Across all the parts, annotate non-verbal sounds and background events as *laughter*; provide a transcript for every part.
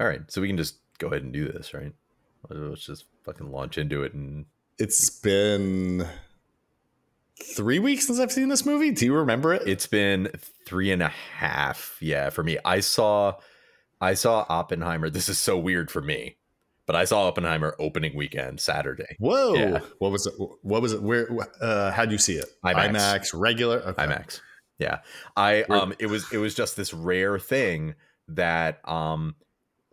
All right, so we can just go ahead and do this, right? Let's just fucking launch into it and It's been three weeks since I've seen this movie. Do you remember it? It's been three and a half. Yeah, for me. I saw I saw Oppenheimer. This is so weird for me. But I saw Oppenheimer opening weekend Saturday. Whoa! Yeah. What was it? What was it? Where? Uh, how'd you see it? IMAX. regular. Okay. IMAX. Yeah. I um it was it was just this rare thing that um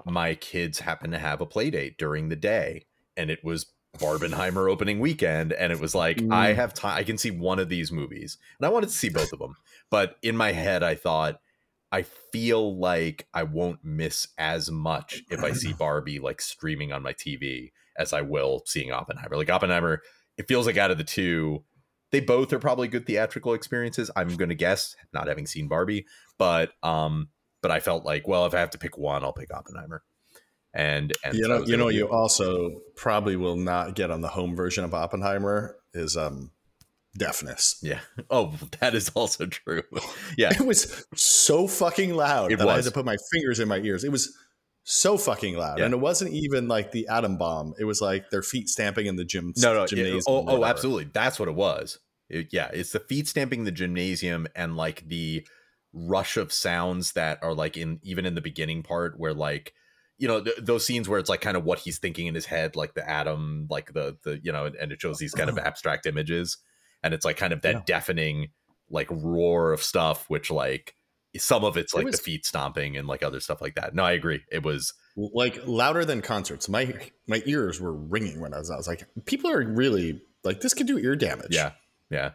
my kids happened to have a play date during the day and it was Barbenheimer opening weekend and it was like Mm. I have time I can see one of these movies and I wanted to see both of them but in my head I thought I feel like I won't miss as much if I see *clears throat* Barbie like streaming on my TV as I will seeing Oppenheimer like Oppenheimer it feels like out of the two they both are probably good theatrical experiences i'm gonna guess not having seen barbie but um but i felt like well if i have to pick one i'll pick oppenheimer and and You know, was you know, you also probably will not get on the home version of Oppenheimer is um deafness. yeah *laughs* oh *laughs* that is also true *laughs* yeah It was so fucking loud It that I had to put my fingers in my ears. It was so fucking loud, Yeah. and it wasn't even like the atom bomb. It was like their feet stamping in the gym. no no gymnasium. it- oh, oh absolutely that's what it was It- yeah it's the feet stamping the gymnasium and like the rush of sounds that are like in even in the beginning part where like you know th- those scenes where it's like kind of what he's thinking in his head like the atom like the the you know and it shows these kind of uh-huh. abstract images and it's like kind of that Yeah. deafening like roar of stuff which like some of it's It like was- the feet stomping and like other stuff like that no i agree it was like louder than concerts. My my ears were ringing when I was. I was like, people are really like this could do ear damage. Yeah, yeah.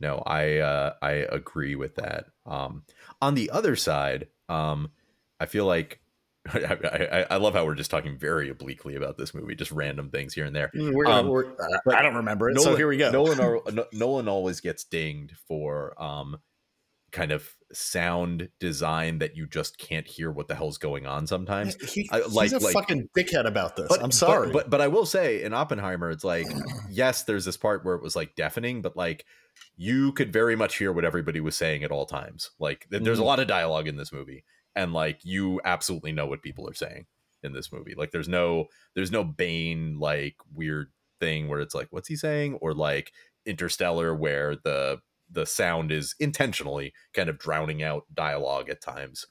No, I uh, I agree with that. Um, on the other side, um, I feel like *laughs* I, I, I love how we're just talking very obliquely about this movie, just random things here and there. Mm, gonna, Um, I don't remember it, so here we go. Nolan, *laughs* Nolan always gets dinged for um, kind of sound design that you just can't hear what the hell's going on sometimes. He- I- like- he's a like- fucking dickhead about this. But I'm sorry. but, but but I will say in Oppenheimer, it's like *clears throat* yes, there's this part where it was like deafening, but like you could very much hear what everybody was saying at all times. Like th- there's a Mhm. lot of dialogue in this movie, and like you absolutely know what people are saying in this movie. Like there's no there's no Bane like weird thing where it's like what's he saying or like Interstellar where the the sound is intentionally kind of drowning out dialogue at times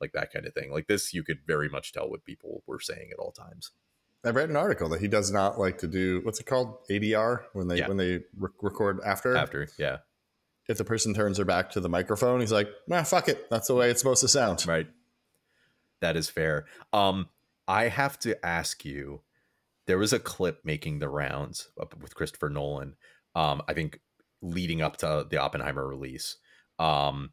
like that kind of thing like this you could very much tell what people were saying at all times I read an article that he does not like to do what's it called ADR when they Yeah. when they re- record after. after yeah If the person turns their back to the microphone, he's like, "Nah, fuck it. That's the way it's supposed to sound." right that is fair um i have to ask you there was a clip making the rounds up with christopher nolan um i think leading up to the oppenheimer release um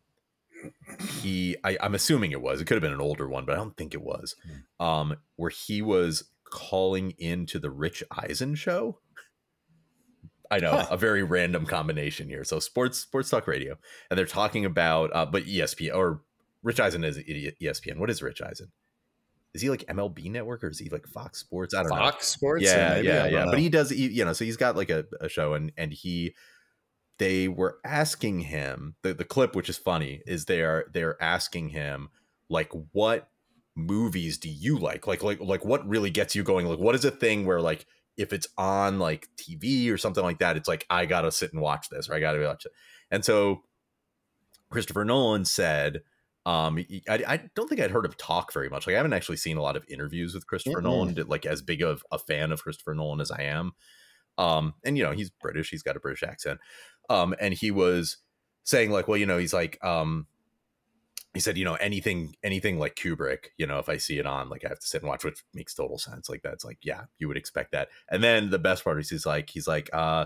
he I, i'm assuming it was it could have been an older one but i don't think it was um where he was calling into the rich eisen show I know Huh. a very random combination here. So sports sports talk radio, and they're talking about uh, but ESPN or Rich Eisen is ESPN. What is Rich Eisen? Is he like MLB Network or is he like Fox Sports? I don't know. Fox Sports. Yeah, maybe? Yeah, yeah. But he does, you know, so he's got like a, a show, and and he, they were asking him the the clip, which is funny, is they're they're asking him like what movies do you like? Like like like what really gets you going? Like what is a thing where like if it's on like tv or something like that it's like i gotta sit and watch this or i gotta watch it? And so christopher nolan said um I, I don't think i'd heard him talk very much. Like i haven't actually seen a lot of interviews with christopher Mm-mm. nolan like as big of a fan of christopher nolan as i am. Um and you know he's british he's got a british accent um and he was saying like well you know he's like um he said, you know, anything, anything like Kubrick, you know, if I see it on, like I have to sit and watch, which makes total sense. Like that's like, yeah, you would expect that. And then the best part is he's like, he's like, uh,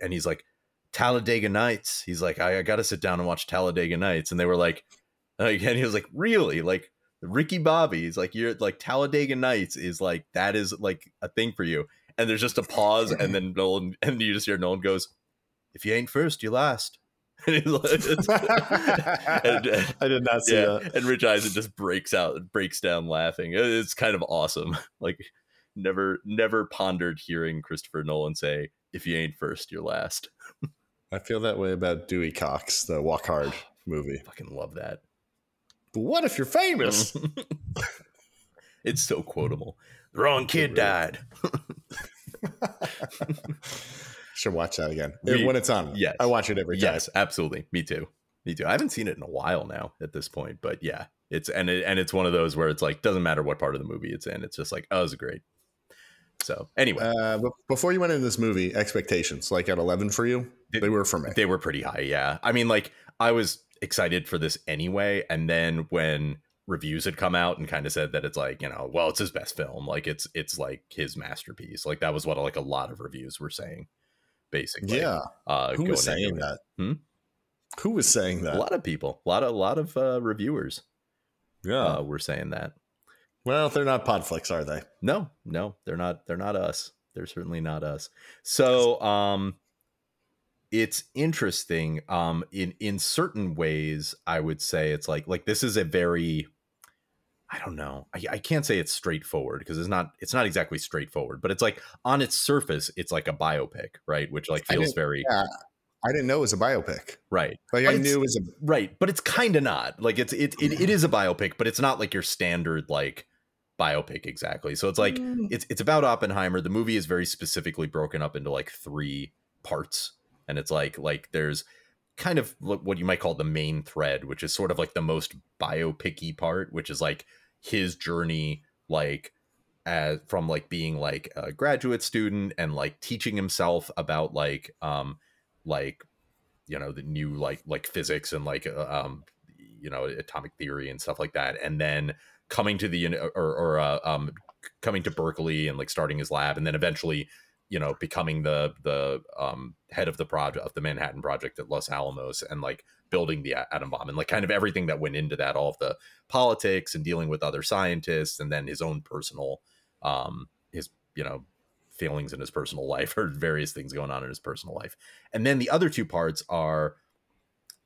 and he's like, Talladega Nights. He's like, I, I got to sit down and watch Talladega Nights. And they were like, *laughs* like, and he was like, really? Like Ricky Bobby. He's like, you're like Talladega Nights is like that is like a thing for you. And there's just a pause, and *laughs* then Nolan, and you just hear Nolan goes, "If you ain't first, you last." *laughs* And he's like, it's- *laughs* and, uh, I did not see yeah, that. and Rich Eisen just breaks out, breaks down laughing. It's kind of awesome. *laughs* Like, never, never pondered hearing Christopher Nolan say, "If you ain't first, you're last." I feel that way about Dewey Cox, the Walk Hard movie. Fucking love that. But what if you're famous? it's so quotable. The wrong kid died. Should watch that again We- when it's on. yes. I watch it every time. yes, absolutely. Me too. Me too. I haven't seen it in a while now at this point, but yeah, it's and it, and it's one of those where it's like doesn't matter what part of the movie it's in. It's just like oh, it's great. So anyway, Uh, before you went into this movie, expectations like at eleven for you, They- they were for me. they were pretty high. Yeah, I mean, like I was excited for this anyway, and then when reviews had come out and kind of said that it's like you know, well, it's his best film, like it's it's like his masterpiece. Like that was what like a lot of reviews were saying, basically. yeah, uh, who was saying that? Hmm? Who was saying that? A lot of people, a lot of a lot of uh, reviewers yeah. uh, were saying that. well, they're not Podflix, are they? No, no, they're not. They're not us. They're certainly not us. So, um, it's interesting. Um, in in certain ways, I would say it's like like this is a very, I don't know. I, I can't say it's straightforward because it's not. It's not exactly straightforward, but it's like on its surface, it's like a biopic, right? Which like feels very Yeah, I didn't know it was a biopic. right. Like But I knew it was a Right, but it's kind of not. Like it's it, it it is a biopic, but it's not like your standard like biopic exactly. So it's like Mm. it's it's about Oppenheimer. The movie is very specifically broken up into like three parts, and it's like like there's kind of what you might call the main thread, which is sort of like the most biopicy part, which is like his journey, like as from like being like a graduate student and like teaching himself about like um like you know the new like like physics and like uh, um you know atomic theory and stuff like that and then coming to the or or uh, um coming to Berkeley and like starting his lab and then eventually you know becoming the the um head of the project of the Manhattan project at Los Alamos and like building the atom bomb and like kind of everything that went into that all of the politics and dealing with other scientists and then his own personal um his you know feelings in his personal life *laughs* or various things going on in his personal life. And then the other two parts are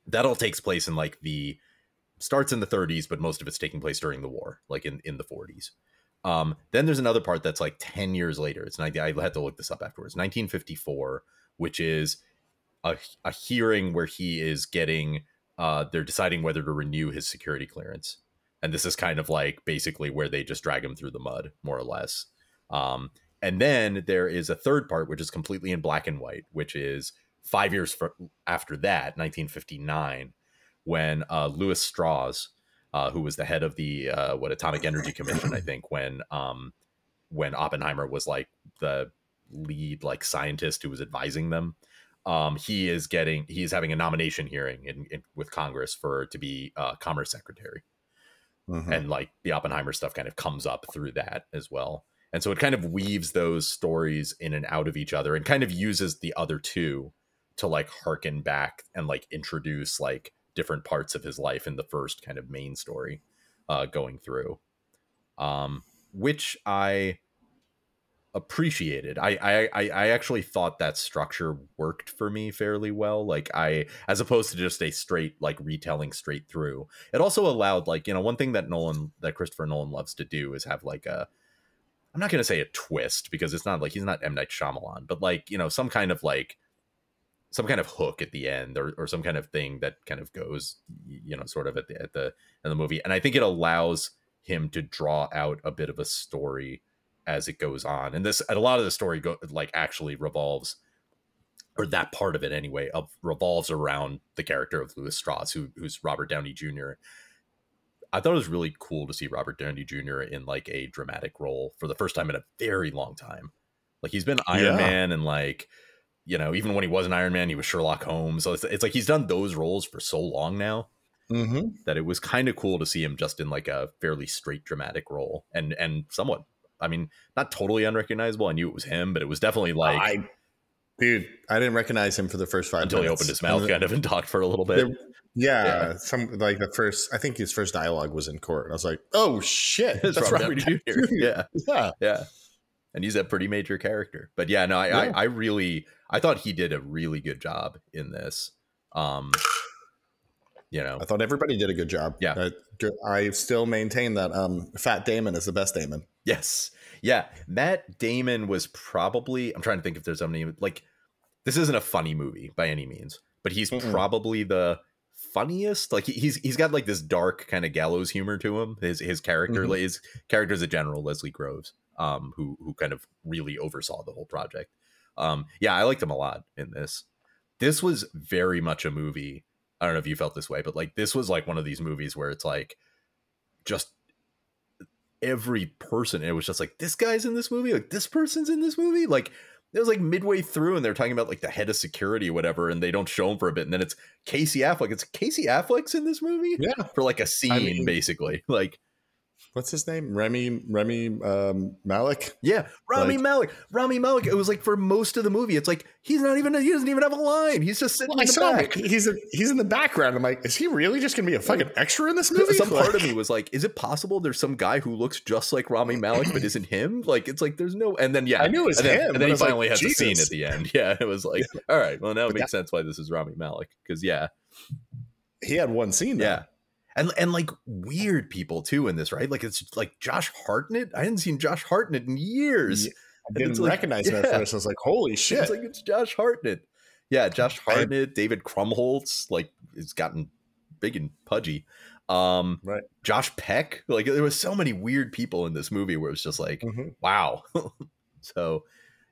that all takes place in like the starts in the 30s but most of it's taking place during the war like in in the 40s um then there's another part that's like 10 years later. It's 90 i had to look this up afterwards. 1954 which is a, a hearing where he is getting uh they're deciding whether to renew his security clearance. And this is kind of like basically where they just drag him through the mud more or less. Um and then there is a third part which is completely in black and white which is five years fr- after that 1959 when uh, Lewis Strauss, uh, who was the head of the uh, what Atomic Energy Commission, I think, when um, when Oppenheimer was like the lead like scientist who was advising them, um, he is getting he is having a nomination hearing in, in with Congress for to be uh, Commerce Secretary, Mhm. and like the Oppenheimer stuff kind of comes up through that as well. And so it kind of weaves those stories in and out of each other and kind of uses the other two to like harken back and like introduce like different parts of his life in the first kind of main story uh going through. Um which i appreciated. I, I i i actually thought that structure worked for me fairly well. Like i as opposed to just a straight like retelling straight through it also allowed like you know one thing that nolan that christopher nolan loves to do is have like a i'm not to say a twist because it's not like he's not m. Night Shyamalan, but like you know some kind of like some kind of hook at the end or, or some kind of thing that kind of goes you know sort of at the at the in the movie and i think it allows him to draw out a bit of a story as it goes on and this and a lot of the story go like actually revolves or that part of it anyway of revolves around the character of Lewis Strauss who who's Robert Downey Jr. I thought it was really cool to see Robert Downey Jr. in like a dramatic role for the first time in a very long time. Like he's been Iron Yeah. Man and like you know even when he wasn't Iron Man he was Sherlock Holmes. So it's, it's like he's done those roles for so long now Mhm. that it was kind of cool to see him just in like a fairly straight dramatic role and and somewhat I mean not totally unrecognizable. I knew it was him, but it was definitely like I, dude, I didn't recognize him for the first five until he opened his mouth kind of and talked for a little bit. there- yeah, Yeah. some like the first. I think his first dialogue was in court. And I was like, oh shit, *laughs* It's that's Robert Robert Downey Jr. Yeah. *laughs* Yeah, yeah and he's a pretty major character but yeah no I, Yeah. I i really i thought he did a really good job in this um you know I thought everybody did a good job. Yeah. I, I still maintain that um, Fat Damon is the best Damon. yes yeah matt damon was probably i'm trying to think if there's any like this isn't a funny movie by any means but he's Mm-mm. probably the funniest. Like he- he's he's got like this dark kind of gallows humor to him. His his character Mhm. his character is a general Leslie Groves, um, who who kind of really oversaw the whole project. Um, yeah, I liked him a lot in this. This was very much a movie. I don't know if you felt this way, but like this was like one of these movies where it's like just every person. It was just like this guy's in this movie, like this person's in this movie. Like it was like midway through, and they're talking about like the head of security, or whatever, and they don't show him for a bit, and then it's Casey Affleck. It's Casey Affleck's in this movie Yeah. for like a scene, mean- basically. *laughs* Like What's his name? Remy Remy um, Malek. yeah, Rami Like- Malek. Rami Malek. It was like for most of the movie, it's like he's not even. He doesn't even have a line. He's just sitting Well, I in the saw him. He's in, he's in the background. I'm like, is he really just gonna be a fucking extra in this movie? Some part of me was like, is it possible there's some guy who looks just like Rami Malek but isn't him? Like it's like there's no and then yeah. I knew it was and then, him, And then he was like, finally has a scene at the end. *laughs* Yeah. It was like, all right, well now it But makes sense why this is Rami Malek Because yeah. he had one scene. Though. Yeah. And and like weird people too in this, right? Like it's like Josh Hartnett. I hadn't seen Josh Hartnett in years. Yeah, I didn't like- recognize him yeah. at first. I was like, holy shit! It's like it's Josh Hartnett. Yeah, Josh I- Hartnett, David Krumholtz, like it's gotten big and pudgy. Um Right. Josh Peck. Like there was so many weird people in this movie where it was just like, Mhm. wow. *laughs* so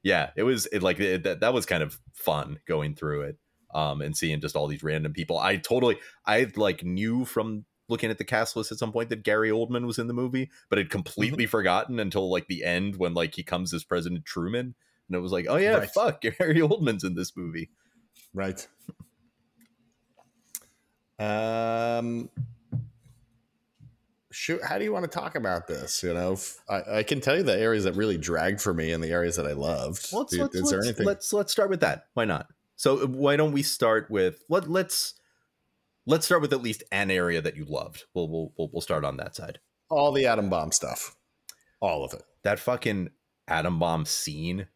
yeah, it was it like it, that that was kind of fun going through it. Um and seeing just all these random people. I totally I like knew from looking at the cast list at some point that Gary Oldman was in the movie, but had completely forgotten until like the end when like he comes as President Truman. And it was like, oh yeah, Right. fuck, *laughs* Gary Oldman's in this movie. Right. *laughs* Um. Shoot, how do you want to talk about this? You know, I can tell you the areas that really dragged for me and the areas that I loved. Let's Is- let's, is there let's, anything? let's let's start with that. Why not? So why don't we start with let let's let's start with at least an area that you loved. We'll we'll we'll, we'll start on that side. all the atom bomb stuff, all of it. That fucking atom bomb scene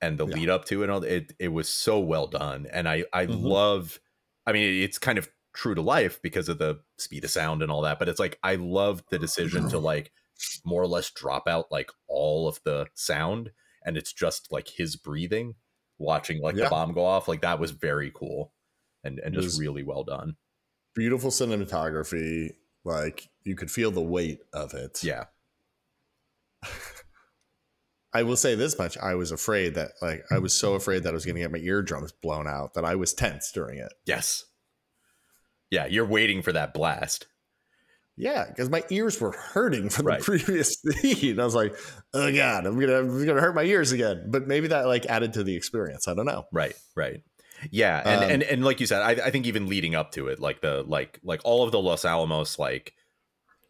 and the Yeah. lead up to it, all it it was so well done, and I I Mhm. love. I mean, it's kind of true to life because of the speed of sound and all that, but it's like I loved the decision to *clears throat* like more or less drop out like all of the sound, and it's just like his breathing, watching like Yeah. the bomb go off. Like that was very cool, and and just really well done. Beautiful cinematography. Like you could feel the weight of it. Yeah, I will say this much: I was afraid that, like, I was so afraid that I was going to get my eardrums blown out that I was tense during it. yes, yeah. You're waiting for that blast. Yeah, because my ears were hurting from Right. the previous *laughs* scene. I was like, "Oh God, I'm gonna, I'm gonna hurt my ears again." But maybe that like added to the experience. I don't know. Right, right. Yeah, and Um, and and like you said, I, I think even leading up to it, like the like like all of the Los Alamos like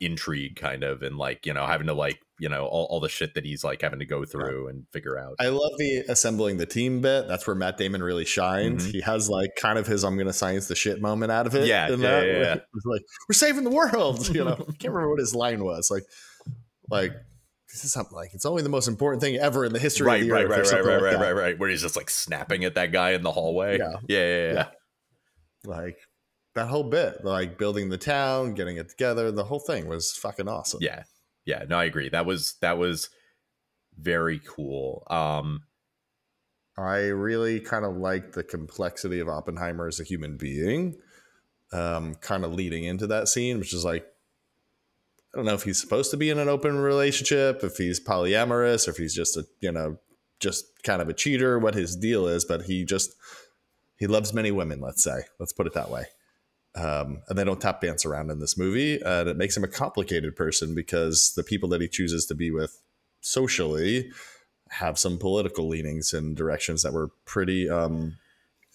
intrigue kind of and like you know having to like you know all, all the shit that he's like having to go through and figure out I love the assembling the team bit. That's where Matt Damon really shined. Mhm. He has like kind of his "I'm gonna science the shit" moment out of it. Yeah, in yeah, that, yeah, yeah. like, "We're saving the world." *laughs* You know, *laughs* I can't remember what his line was. Like, like this is something like it's only the most important thing ever in the history right of the right earth. right right right like right that. right right where he's just like snapping at that guy in the hallway Yeah. yeah yeah yeah, Yeah. Like that whole bit, like building the town, getting it together, the whole thing was fucking awesome. yeah yeah no i agree that was that was very cool um I really kind of like the complexity of Oppenheimer as a human being, um, kind of leading into that scene, which is like, don't know if he's supposed to be in an open relationship, if he's polyamorous, or if he's just a, you know, just kind of a cheater, what his deal is, but he just, he loves many women, let's say. Let's put it that way. Um, and they don't tap dance around in this movie. And it makes him a complicated person because the people that he chooses to be with socially have some political leanings and directions that were pretty um,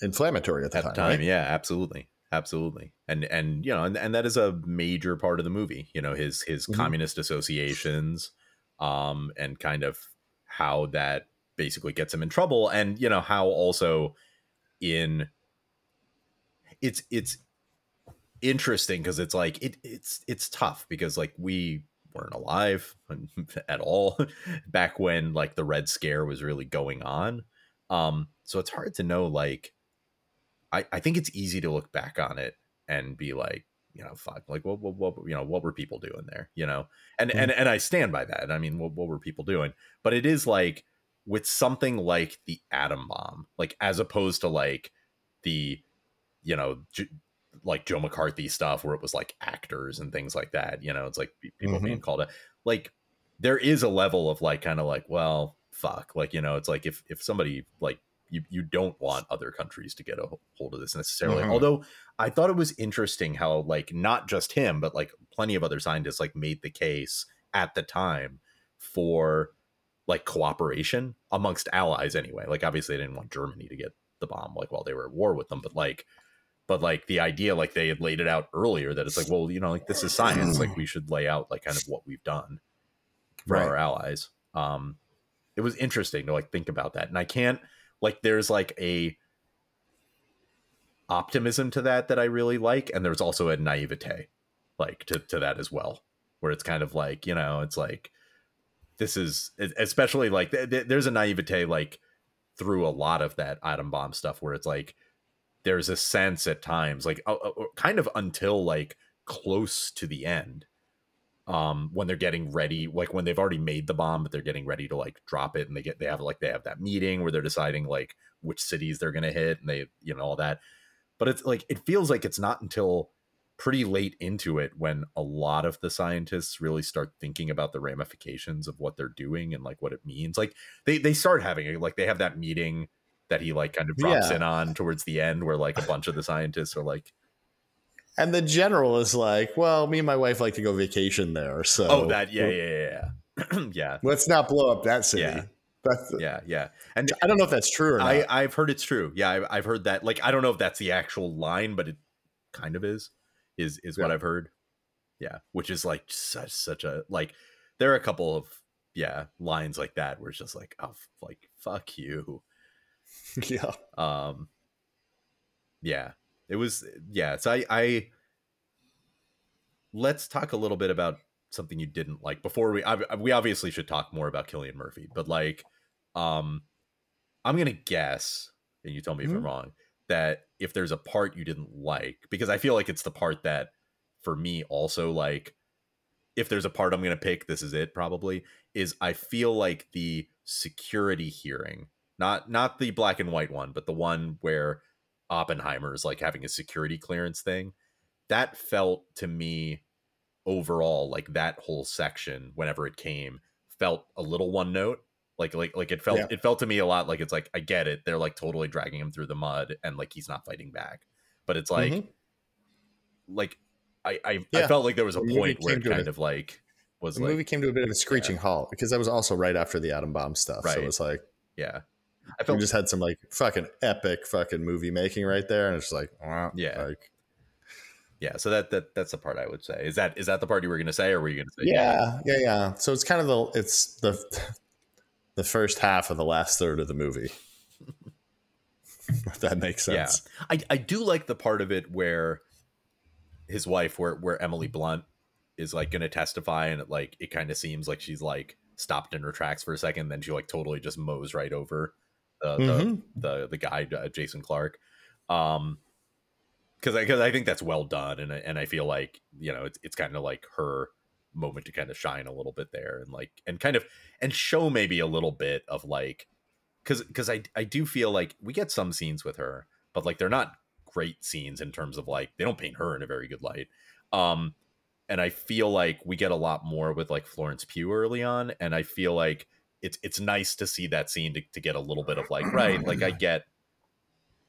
inflammatory at the at time. time right? yeah absolutely absolutely and and you know and, and that is a major part of the movie you know his his Mhm. communist associations um and kind of how that basically gets him in trouble and you know how also in it's it's interesting because it's like it it's it's tough because like we weren't alive *laughs* at all *laughs* back when like the red scare was really going on um so it's hard to know like i i think it's easy to look back on it and be like you know fuck like what what, what you know what were people doing there you know and and and i stand by that i mean what, what were people doing but it is like with something like the atom bomb like as opposed to like the you know j- like Joe McCarthy stuff where it was like actors and things like that. You know, it's like people mm-hmm. being called a like there is a level of like kind of like well fuck like you know it's like if if somebody like you you don't want other countries to get a hold of this necessarily. Mm-hmm. Although I thought it was interesting how like not just him but like plenty of other scientists like made the case at the time for like cooperation amongst allies anyway. Like obviously they didn't want Germany to get the bomb like while they were at war with them, but like but like the idea like they had laid it out earlier that it's like well you know like this is science like we should lay out like kind of what we've done for right. our allies um it was interesting to like think about that and i can't like there's like a optimism to that that i really like and there's also a naivete like to, to that as well where it's kind of like you know it's like this is especially like th- th- there's a naivete like through a lot of that atom bomb stuff where it's like there's a sense at times like uh, uh, kind of until like close to the end um when they're getting ready like when they've already made the bomb but they're getting ready to like drop it and they get they have like they have that meeting where they're deciding like which cities they're going to hit and they you know all that but it's like it feels like it's not until pretty late into it when a lot of the scientists really start thinking about the ramifications of what they're doing and like what it means like they they start having it like they have that meeting that he like kind of drops yeah. in on towards the end where like a bunch of the scientists are like and the general is like well me and my wife like to go vacation there so oh that yeah yeah yeah yeah, *clears throat* yeah. let's not blow up that city yeah. That's, yeah, yeah, and I don't know if that's true or not. I, I've heard it's true. Yeah, I, have heard that. Like, I don't know if that's the actual line, but it kind of is. Is is yeah. what I've heard. Yeah, which is like such such a like. There are a couple of yeah lines like that where it's just like oh like fuck you *laughs* yeah. Um. Yeah, it was. Yeah, so I, I. Let's talk a little bit about something you didn't like before we. I, we obviously should talk more about Cillian Murphy, but like, um, I'm gonna guess, and you tell me mm-hmm. if I'm mm-hmm. wrong, that if there's a part you didn't like, because I feel like it's the part that, for me, also like, if there's a part I'm gonna pick, this is it probably. Is I feel like the security hearing not not the black and white one, but the one where Oppenheimer is like having a security clearance thing. That felt to me overall like that whole section whenever it came felt a little one note like like like it felt yeah. it felt to me a lot like it's like i get it they're like totally dragging him through the mud and like he's not fighting back but it's like mm-hmm. like i I, yeah. I, felt like there was a point where it kind of like was the like, movie came to a bit of a screeching yeah. halt because that was also right after the atom bomb stuff right. so it was like yeah I felt we just had some like fucking epic fucking movie making right there, and it's like, yeah, like, yeah. So that that that's the part I would say. Is that is that the part you were going to say, or were you going to say? Yeah, yeah, yeah. So it's kind of the it's the *laughs* the first half of the last third of the movie. *laughs* if that makes sense. Yeah, I I do like the part of it where his wife, where where Emily Blunt is like going to testify, and it like it kind of seems like she's like stopped in her tracks for a second, then she like totally just mows right over the mm-hmm. the, the, the guy uh, Jason Clarke. Um, because I because I think that's well done, and and I feel like you know it's it's kind of like her moment to kind of shine a little bit there, and like and kind of and show maybe a little bit of like because because I I do feel like we get some scenes with her, but like they're not great scenes in terms of like they don't paint her in a very good light. Um, and I feel like we get a lot more with like Florence Pugh early on, and I feel like it's it's nice to see that scene to, to get a little bit of like right like i get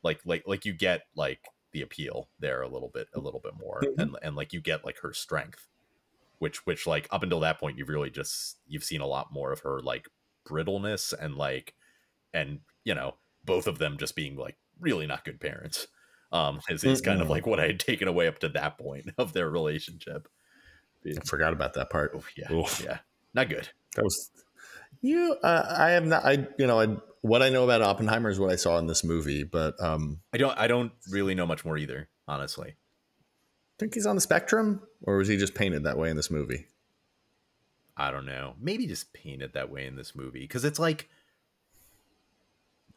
like like like you get like the appeal there a little bit a little bit more mm-hmm. and and like you get like her strength which which like up until that point you've really just you've seen a lot more of her like brittleness and like and you know both of them just being like really not good parents um is, is kind of like what i had taken away up to that point *laughs* of their relationship. I forgot about that part. Oof, yeah Oof. yeah not good. That was you, uh, I am not. I, you know, I, what I know about Oppenheimer is what I saw in this movie, but um, I don't. I don't really know much more either, honestly. Think he's on the spectrum, or was he just painted that way in this movie? I don't know. Maybe just painted that way in this movie because it's like,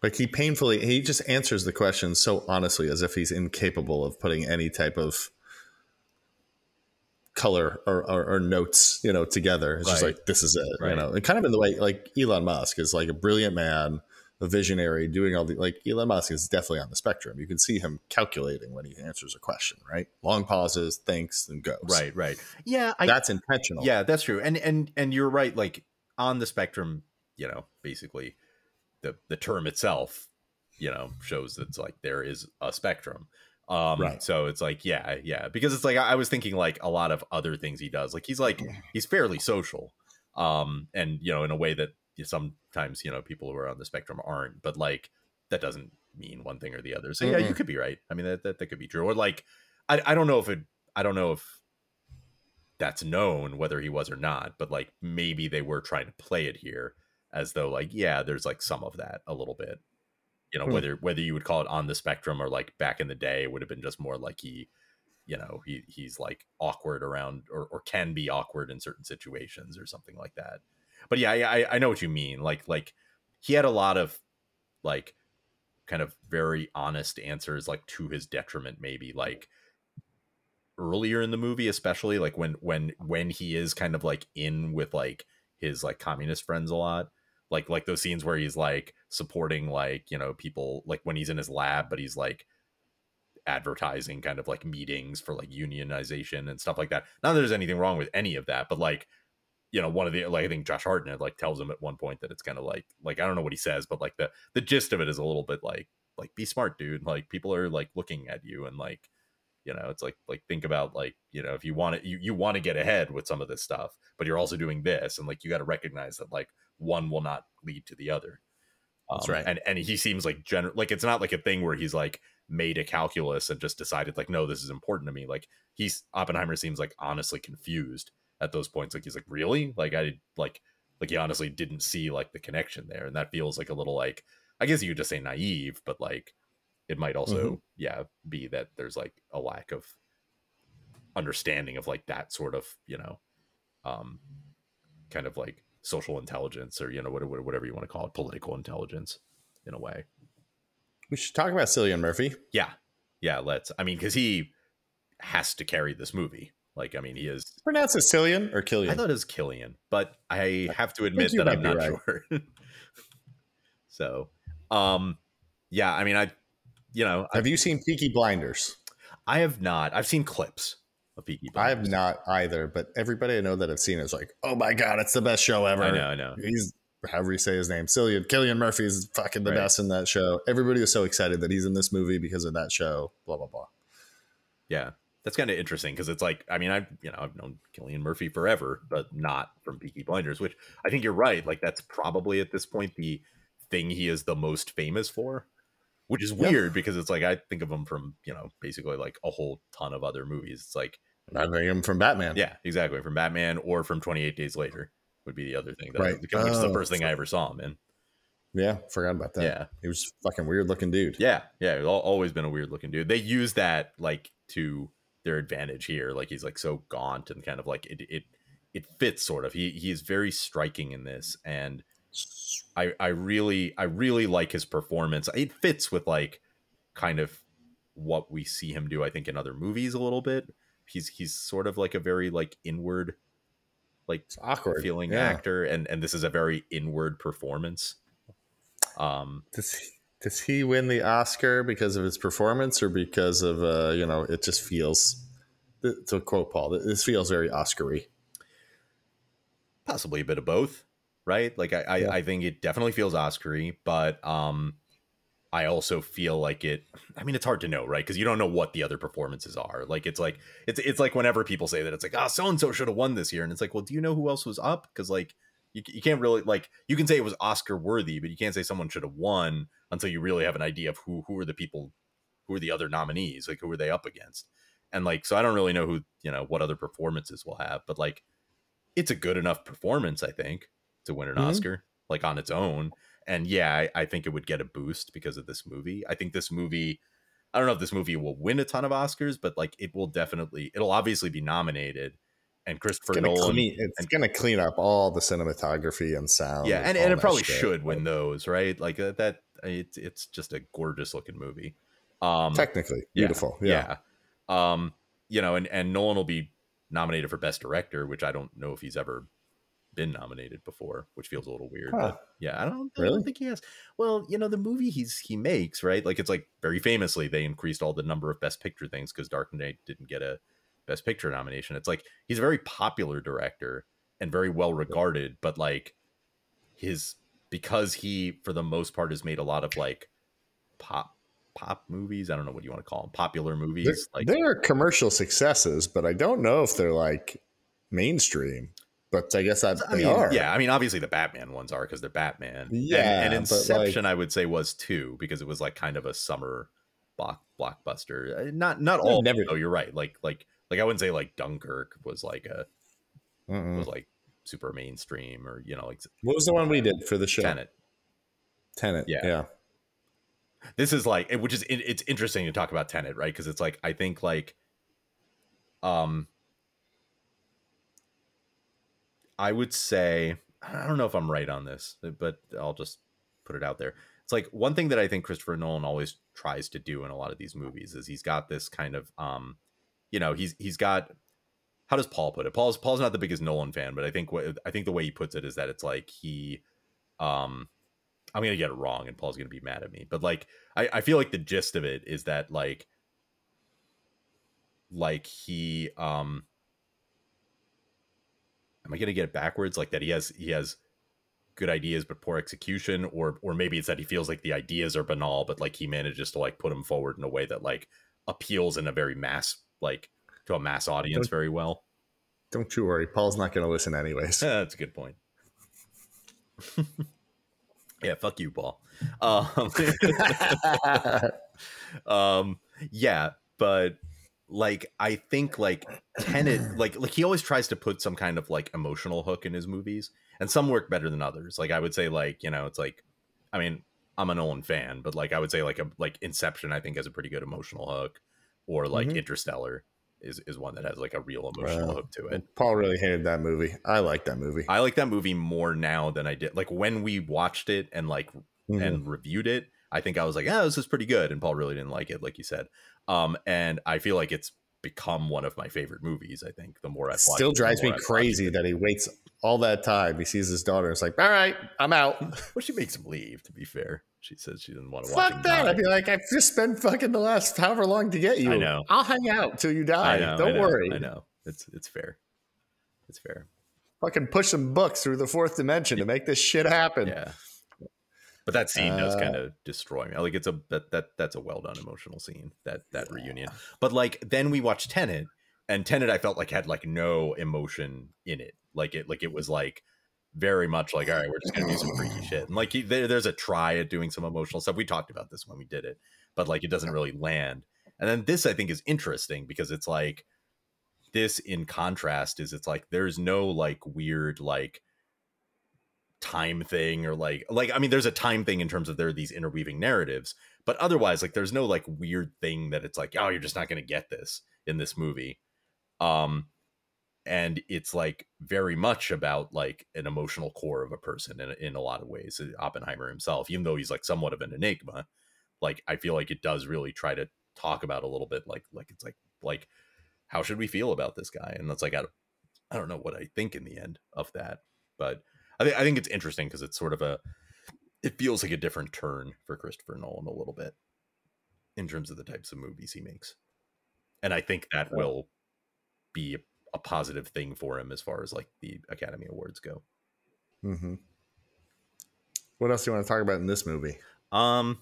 like he painfully he just answers the question so honestly as if he's incapable of putting any type of color or, or, or, notes, you know, together. It's right. just like this is it, right. you know, and kind of in the way like Elon Musk is like a brilliant man, a visionary doing all the like Elon Musk is definitely on the spectrum. You can see him calculating when he answers a question, right? Long pauses, thinks, and goes. Right, right. Yeah, I, That's intentional. yeah, that's true. And and and you're right. Like on the spectrum, you know, basically, the the term itself, you know, shows that it's like there is a spectrum. Um, Right. So it's like, yeah, yeah, because it's like I I was thinking like a lot of other things he does. Like he's like he's fairly social, um, and you know, in a way that sometimes you know people who are on the spectrum aren't. But like that doesn't mean one thing or the other. So yeah, you Mm-mm. could be right. I mean, that that, that could be true. Or like, I I don't know if it. I don't know if that's known whether he was or not, but like maybe they were trying to play it here as though like yeah, there's like some of that a little bit. You know, Hmm. whether whether you would call it on the spectrum or like back in the day it would have been just more like he you know, he he's like awkward around or, or can be awkward in certain situations or something like that. But yeah, I, I- I know what you mean. Like like he had a lot of like kind of very honest answers like to his detriment maybe like earlier in the movie especially like when when when he is kind of like in with like his like communist friends a lot like like those scenes where he's like supporting like you know people like when he's in his lab but he's like advertising kind of like meetings for like unionization and stuff like that. Not that there's anything wrong with any of that but like you know one of the like i think josh hartnett like tells him at one point that it's kind of like like i don't know what he says but like the the gist of it is a little bit like like be smart dude. Like people are like looking at you and like you know it's like like think about like you know if you want to you, you want to get ahead with some of this stuff but you're also doing this and like you got to recognize that like one will not lead to the other. That's Um, right. and and he seems like general like it's not like a thing where he's like made a calculus and just decided like no this is important to me. Like he's oppenheimer seems like honestly confused at those points. Like he's like really? Like i like like he honestly didn't see like the connection there. And that feels like a little like i guess you could just say naive but like it might also Mhm. yeah be that there's like a lack of understanding of like that sort of you know um kind of like social intelligence or you know whatever whatever you want to call it political intelligence in a way We should talk about Cillian Murphy. yeah yeah let's i mean because he has to carry this movie like i mean he is Pronounce it Cillian or Killian. i thought it was killian but i have to admit that i'm not right. sure *laughs* so um yeah i mean i you know Have you seen Peaky Blinders? I have not i've seen clips of peaky I have not either, but everybody I know that I've seen is like, oh my god, it's the best show ever. i know i know He's however you say his name, Cillian Killian Murphy is fucking the Right. best in that show. Everybody was so excited that he's in this movie because of that show. Blah blah blah. yeah that's kind of interesting because it's like i mean i've you know i've known killian murphy forever but not from peaky blinders which i think you're right like that's probably at this point the thing he is the most famous for which is Yeah. weird because it's like i think of him from you know basically like a whole ton of other movies it's like I think him from Batman. yeah exactly from batman or from 28 days later would be the other thing that I- Right. which is the Oh, first thing i ever saw him in yeah. Forgot about that. yeah he was a fucking weird looking dude. Yeah, yeah, he's always been a weird looking dude. They use that like to their advantage here. Like he's like so gaunt and kind of like it it it fits sort of. He he is very striking in this, and I I really I really like his performance. It fits with like kind of what we see him do. I think in other movies a little bit. He's he's sort of like a very like inward like It's awkward. feeling yeah. actor, and and this is a very inward performance. Um, Does he, does he win the Oscar because of his performance or because of uh, you know, it just feels to quote Paul, this feels very Oscar-y. possibly a bit of both right like i I, I think it definitely feels oscary but um i also feel like it i mean it's hard to know right? Because you don't know what the other performances are. Like it's like it's it's like whenever people say that it's like oh so and so should have won this year. And it's like well do you know who else was up? Because like you, you can't really like you can say it was oscar worthy but you can't say someone should have won until you really have an idea of who who are the people who are the other nominees like who are they up against? And like so i don't really know who you know what other performances we'll have but like it's a good enough performance i think to win an Mhm. oscar like on its own and yeah I, I think it would get a boost because of this movie i think this movie i don't know if this movie will win a ton of oscars but like it will definitely it'll obviously be nominated and christopher It's gonna, nolan clean, it's and- gonna clean up all the cinematography and sound. yeah and, and it probably shit. should win those right like uh, that it's it's just a gorgeous looking movie um Technically, beautiful. Yeah. yeah. Um, you know, and and Nolan will be nominated for best director, which I don't know if he's ever been nominated before, which feels a little weird. Huh. But yeah, I don't, I Really? don't think he has. Well, you know, the movie he's he makes, right? Like it's like very famously they increased all the number of best picture things because Dark Knight didn't get a best picture nomination. It's like he's a very popular director and very well regarded, but like his because he for the most part has made a lot of like pop pop movies. I don't know what you want to call them, popular They're, movies. like they're commercial successes, but I don't know if they're like mainstream. But I guess that I they mean, are. yeah, I mean, obviously the Batman ones are because they're Batman. Yeah, and, and but, like- Inception, I would say, was too because it was like kind of a summer block blockbuster. Uh, Not not all. never- No, you're right. Like like like I wouldn't say like Dunkirk was like a Mm-mm. was like super mainstream or you know like What was the one we did for the show? Tenet. Tenet. Yeah. Yeah. this is like which is it's interesting to talk about Tenet, right? Because it's like I think like um I would say I don't know if I'm right on this, but I'll just put it out there. It's like one thing that I think Christopher Nolan always tries to do in a lot of these movies is he's got this kind of um you know, he's he's got how does Paul put it? Paul's Paul's not the biggest Nolan fan, but I think what I think the way he puts it is that it's like he um I'm gonna get it wrong and Paul's gonna be mad at me. But like I, I feel like the gist of it is that like like he um am I gonna get it backwards? Like that he has he has good ideas but poor execution, or or maybe it's that he feels like the ideas are banal, but like he manages to like put them forward in a way that like appeals in a very mass like to a mass audience Don't- very well. Don't you worry. Paul's not going to listen anyways. *laughs* That's a good point. *laughs* yeah, fuck you, Paul. Um, *laughs* um yeah but like i think like tenet like like he always tries to put some kind of like emotional hook in his movies and some work better than others like i would say like you know it's like i mean i'm a nolan fan but like i would say like a like inception i think has a pretty good emotional hook or like Mhm. interstellar is is one that has like a real emotional Wow. hook to it Paul really hated that movie. I like that movie. i like that movie more now than i did like when we watched it and like Mhm. and reviewed it, I think I was like, "Yeah, this is pretty good." And Paul really didn't like it, like you said. Um, and I feel like it's become one of my favorite movies. I think the more watched Still it, drives me I've crazy that he waits all that time. He sees his daughter. It's like, all right, I'm out. *laughs* Well, she makes him leave. To be fair, she says she didn't want to watch Fuck that. die. I'd be like, I've just spent fucking the last however long to get you. I know. I'll hang out till you die. Know. Don't I know, worry. I know. It's it's fair. It's fair. Fucking push some books through the fourth dimension to make this shit happen. Yeah. But that scene does Uh, kind of destroy me. Like it's a that that that's a well done emotional scene. That that reunion. But like then we watched Tenet, and Tenet I felt like had like no emotion in it. Like it like it was like very much like all right, we're just gonna do some freaky shit. And like he, there, there's a try at doing some emotional stuff. We talked about this when we did it, but like it doesn't really land. And then this I think is interesting because it's like this in contrast is it's like there's no like weird like time thing or like like I mean there's a time thing in terms of there are these interweaving narratives, but otherwise like there's no like weird thing that it's like oh you're just not going to get this in this movie. Um and it's like very much about like an emotional core of a person in, in a lot of ways uh, oppenheimer himself even though he's like somewhat of an enigma like i feel like it does really try to talk about a little bit like like it's like like how should we feel about this guy and that's like i don't, I don't know what i think in the end of that but i think i think it's interesting because it's sort of a it feels like a different turn for christopher nolan a little bit in terms of the types of movies he makes and i think that will be a, a positive thing for him as far as like the academy awards go Mm-hmm. What else do you want to talk about in this movie? Um,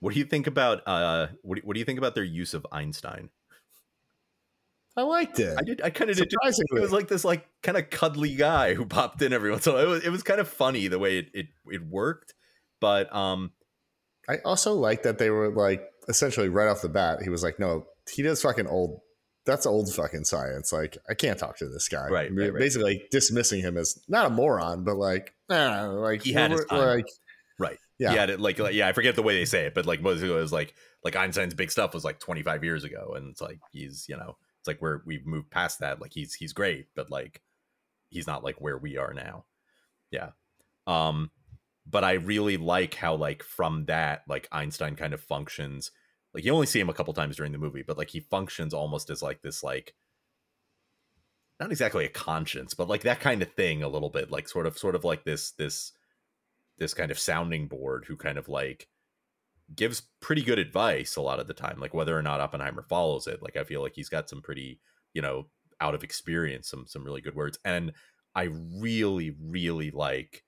what do you think about uh what do, what do you think about their use of Einstein? I liked it. I did I kind of did. Surprisingly. it was like this like kind of cuddly guy who popped in every once in a while. It was, it was kind of funny the way it, it it worked, but um I also like that they were like essentially right off the bat, he was like, no, he does fucking old. That's old fucking science. Like, I can't talk to this guy. Right, right, right. Basically dismissing him as not a moron, but like, nah, like He had his time. like, right. Yeah. Yeah, it, like, like yeah, I forget the way they say it, but like most of it was like like Einstein's big stuff was like 25 years ago and it's like he's, you know, it's like we're we've moved past that. Like he's he's great, but like he's not like where we are now. Yeah. Um but I really like how like from that like Einstein kind of functions like you only see him a couple times during the movie, but like he functions almost as like this like not exactly a conscience, but like that kind of thing a little bit, like sort of sort of like this this this kind of sounding board who kind of like gives pretty good advice a lot of the time, like whether or not Oppenheimer follows it. Like I feel like he's got some pretty, you know, out of experience, some some really good words. And I really, really like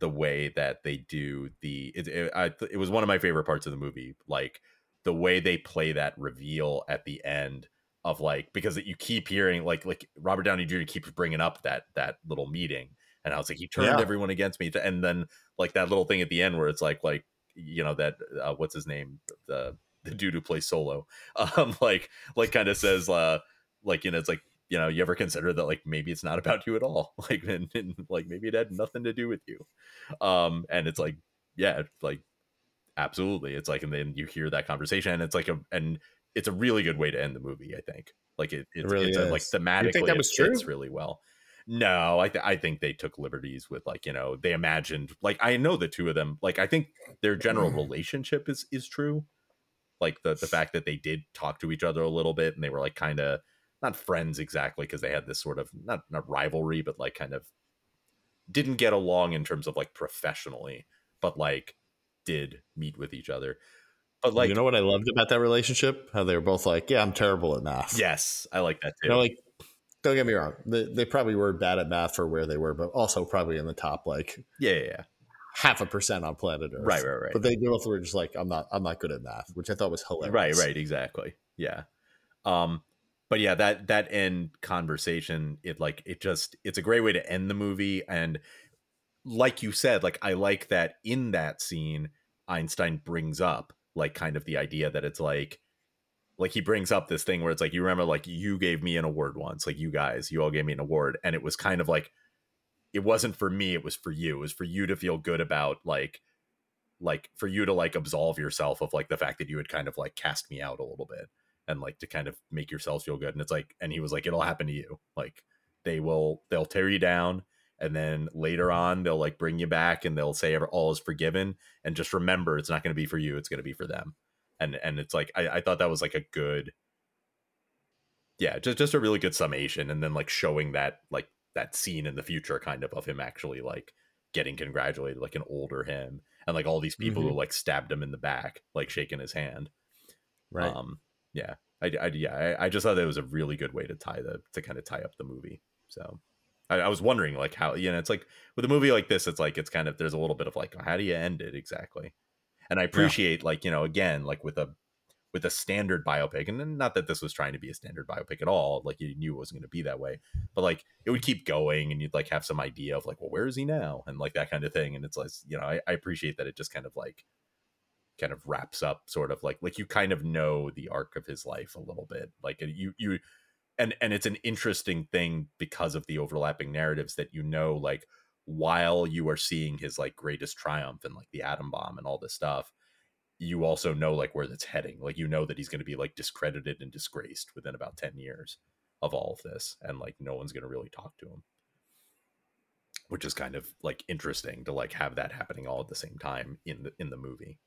the way that they do the it, it, I, it was one of my favorite parts of the movie like the way they play that reveal at the end of like because you keep hearing like like Robert Downey Jr. keeps bringing up that that little meeting and I was like he turned yeah. everyone against me and then like that little thing at the end where it's like like you know that uh, what's his name the the dude who plays solo *laughs* um like like kind of says uh like you know it's like you know you ever consider that like maybe it's not about you at all *laughs* like and, and like maybe it had nothing to do with you um and it's like yeah like absolutely it's like and then you hear that conversation and it's like a and it's a really good way to end the movie. I think like it, it's, it really it's a, like thematically you think that was it fits true? really well. No, I th- I think they took liberties with like you know they imagined like I know the two of them like I think their general mm-hmm. relationship is is true, like the the fact that they did talk to each other a little bit and they were like kind of not friends exactly because they had this sort of not not rivalry but like kind of didn't get along in terms of like professionally but like did meet with each other but like, you know what I loved about that relationship? How they were both like, "Yeah, I'm terrible at math." Yes, I like that too. You know, like, don't get me wrong, they, they probably were bad at math for where they were, but also probably in the top like yeah, yeah, yeah. half a percent on planet Earth. Right, right, right. But they both were just like, "I'm not, I'm not good at math," which I thought was hilarious. Right, right, exactly. Yeah. Um, but yeah, that that end conversation, it like it just it's a great way to end the movie, and like you said, like I like that in that scene, Einstein brings up like kind of the idea that it's like like he brings up this thing where it's like you remember like you gave me an award once like you guys you all gave me an award and it was kind of like it wasn't for me it was for you it was for you to feel good about like like for you to like absolve yourself of like the fact that you had kind of like cast me out a little bit and like to kind of make yourselves feel good and it's like and he was like it'll happen to you. Like they will they'll tear you down and then later on they'll like bring you back and they'll say all is forgiven and just remember it's not going to be for you it's going to be for them and and it's like I, I thought that was like a good yeah just just a really good summation and then like showing that like that scene in the future kind of of him actually like getting congratulated like an older him and like all these people mm-hmm. who like stabbed him in the back like shaking his hand. Right. Um yeah i, I yeah I, I just thought that was a really good way to tie the to kind of tie up the movie so. I, I, was wondering like how you know it's like with a movie like this it's like it's kind of there's a little bit of like how do you end it exactly and i appreciate yeah. like you know again like with a with a standard biopic and not that this was trying to be a standard biopic at all like you knew it wasn't going to be that way but like it would keep going and you'd like have some idea of like well where is he now and like that kind of thing and it's like you know I, I appreciate that it just kind of like kind of wraps up sort of like like you kind of know the arc of his life a little bit like you you and and it's an interesting thing because of the overlapping narratives that you know like while you are seeing his like greatest triumph and like the atom bomb and all this stuff you also know like where that's heading like you know that he's going to be like discredited and disgraced within about 10 years of all of this and like no one's going to really talk to him which is kind of like interesting to like have that happening all at the same time in the in the movie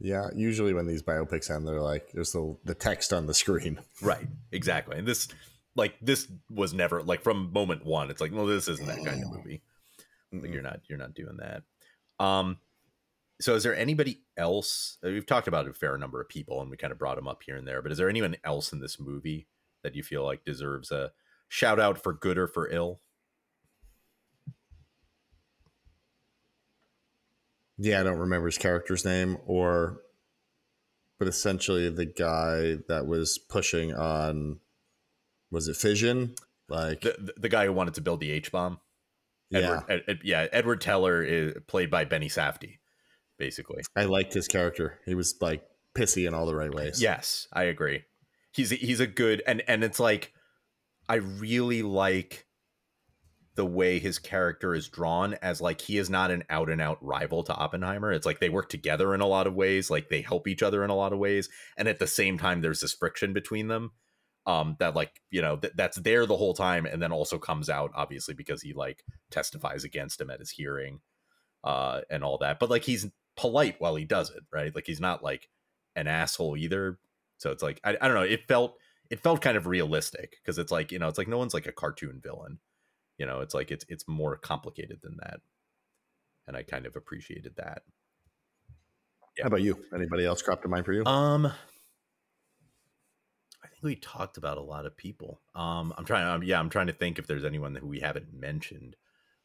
yeah, usually when these biopics end, they're like, there's the the text on the screen. *laughs* Right, exactly. And this, like, this was never like from moment one. It's like, no, this isn't that kind of movie. Like, you're not, you're not doing that. Um, so is there anybody else? Uh, we've talked about a fair number of people, and we kind of brought them up here and there. But is there anyone else in this movie that you feel like deserves a shout out for good or for ill? yeah, I don't remember his character's name or but essentially the guy that was pushing on was it fission like the, the guy who wanted to build the h-bomb yeah. Edward, Ed, yeah edward teller is played by benny safdie basically. I liked his character. He was like pissy in all the right ways. Yes i agree. He's he's a good and and it's like i really like the way his character is drawn as like he is not an out and out rival to Oppenheimer. It's like they work together in a lot of ways, like they help each other in a lot of ways, and at the same time there's this friction between them um that like, you know, th- that's there the whole time and then also comes out obviously because he like testifies against him at his hearing uh and all that. But like he's polite while he does it, right? Like he's not like an asshole either. So it's like I, I don't know, it felt it felt kind of realistic because it's like you know it's like no one's like a cartoon villain you know it's like it's it's more complicated than that and i kind of appreciated that How about you? Anybody else crop to mind for you? um we talked about a lot of people um i'm trying um, yeah i'm trying to think if there's anyone who we haven't mentioned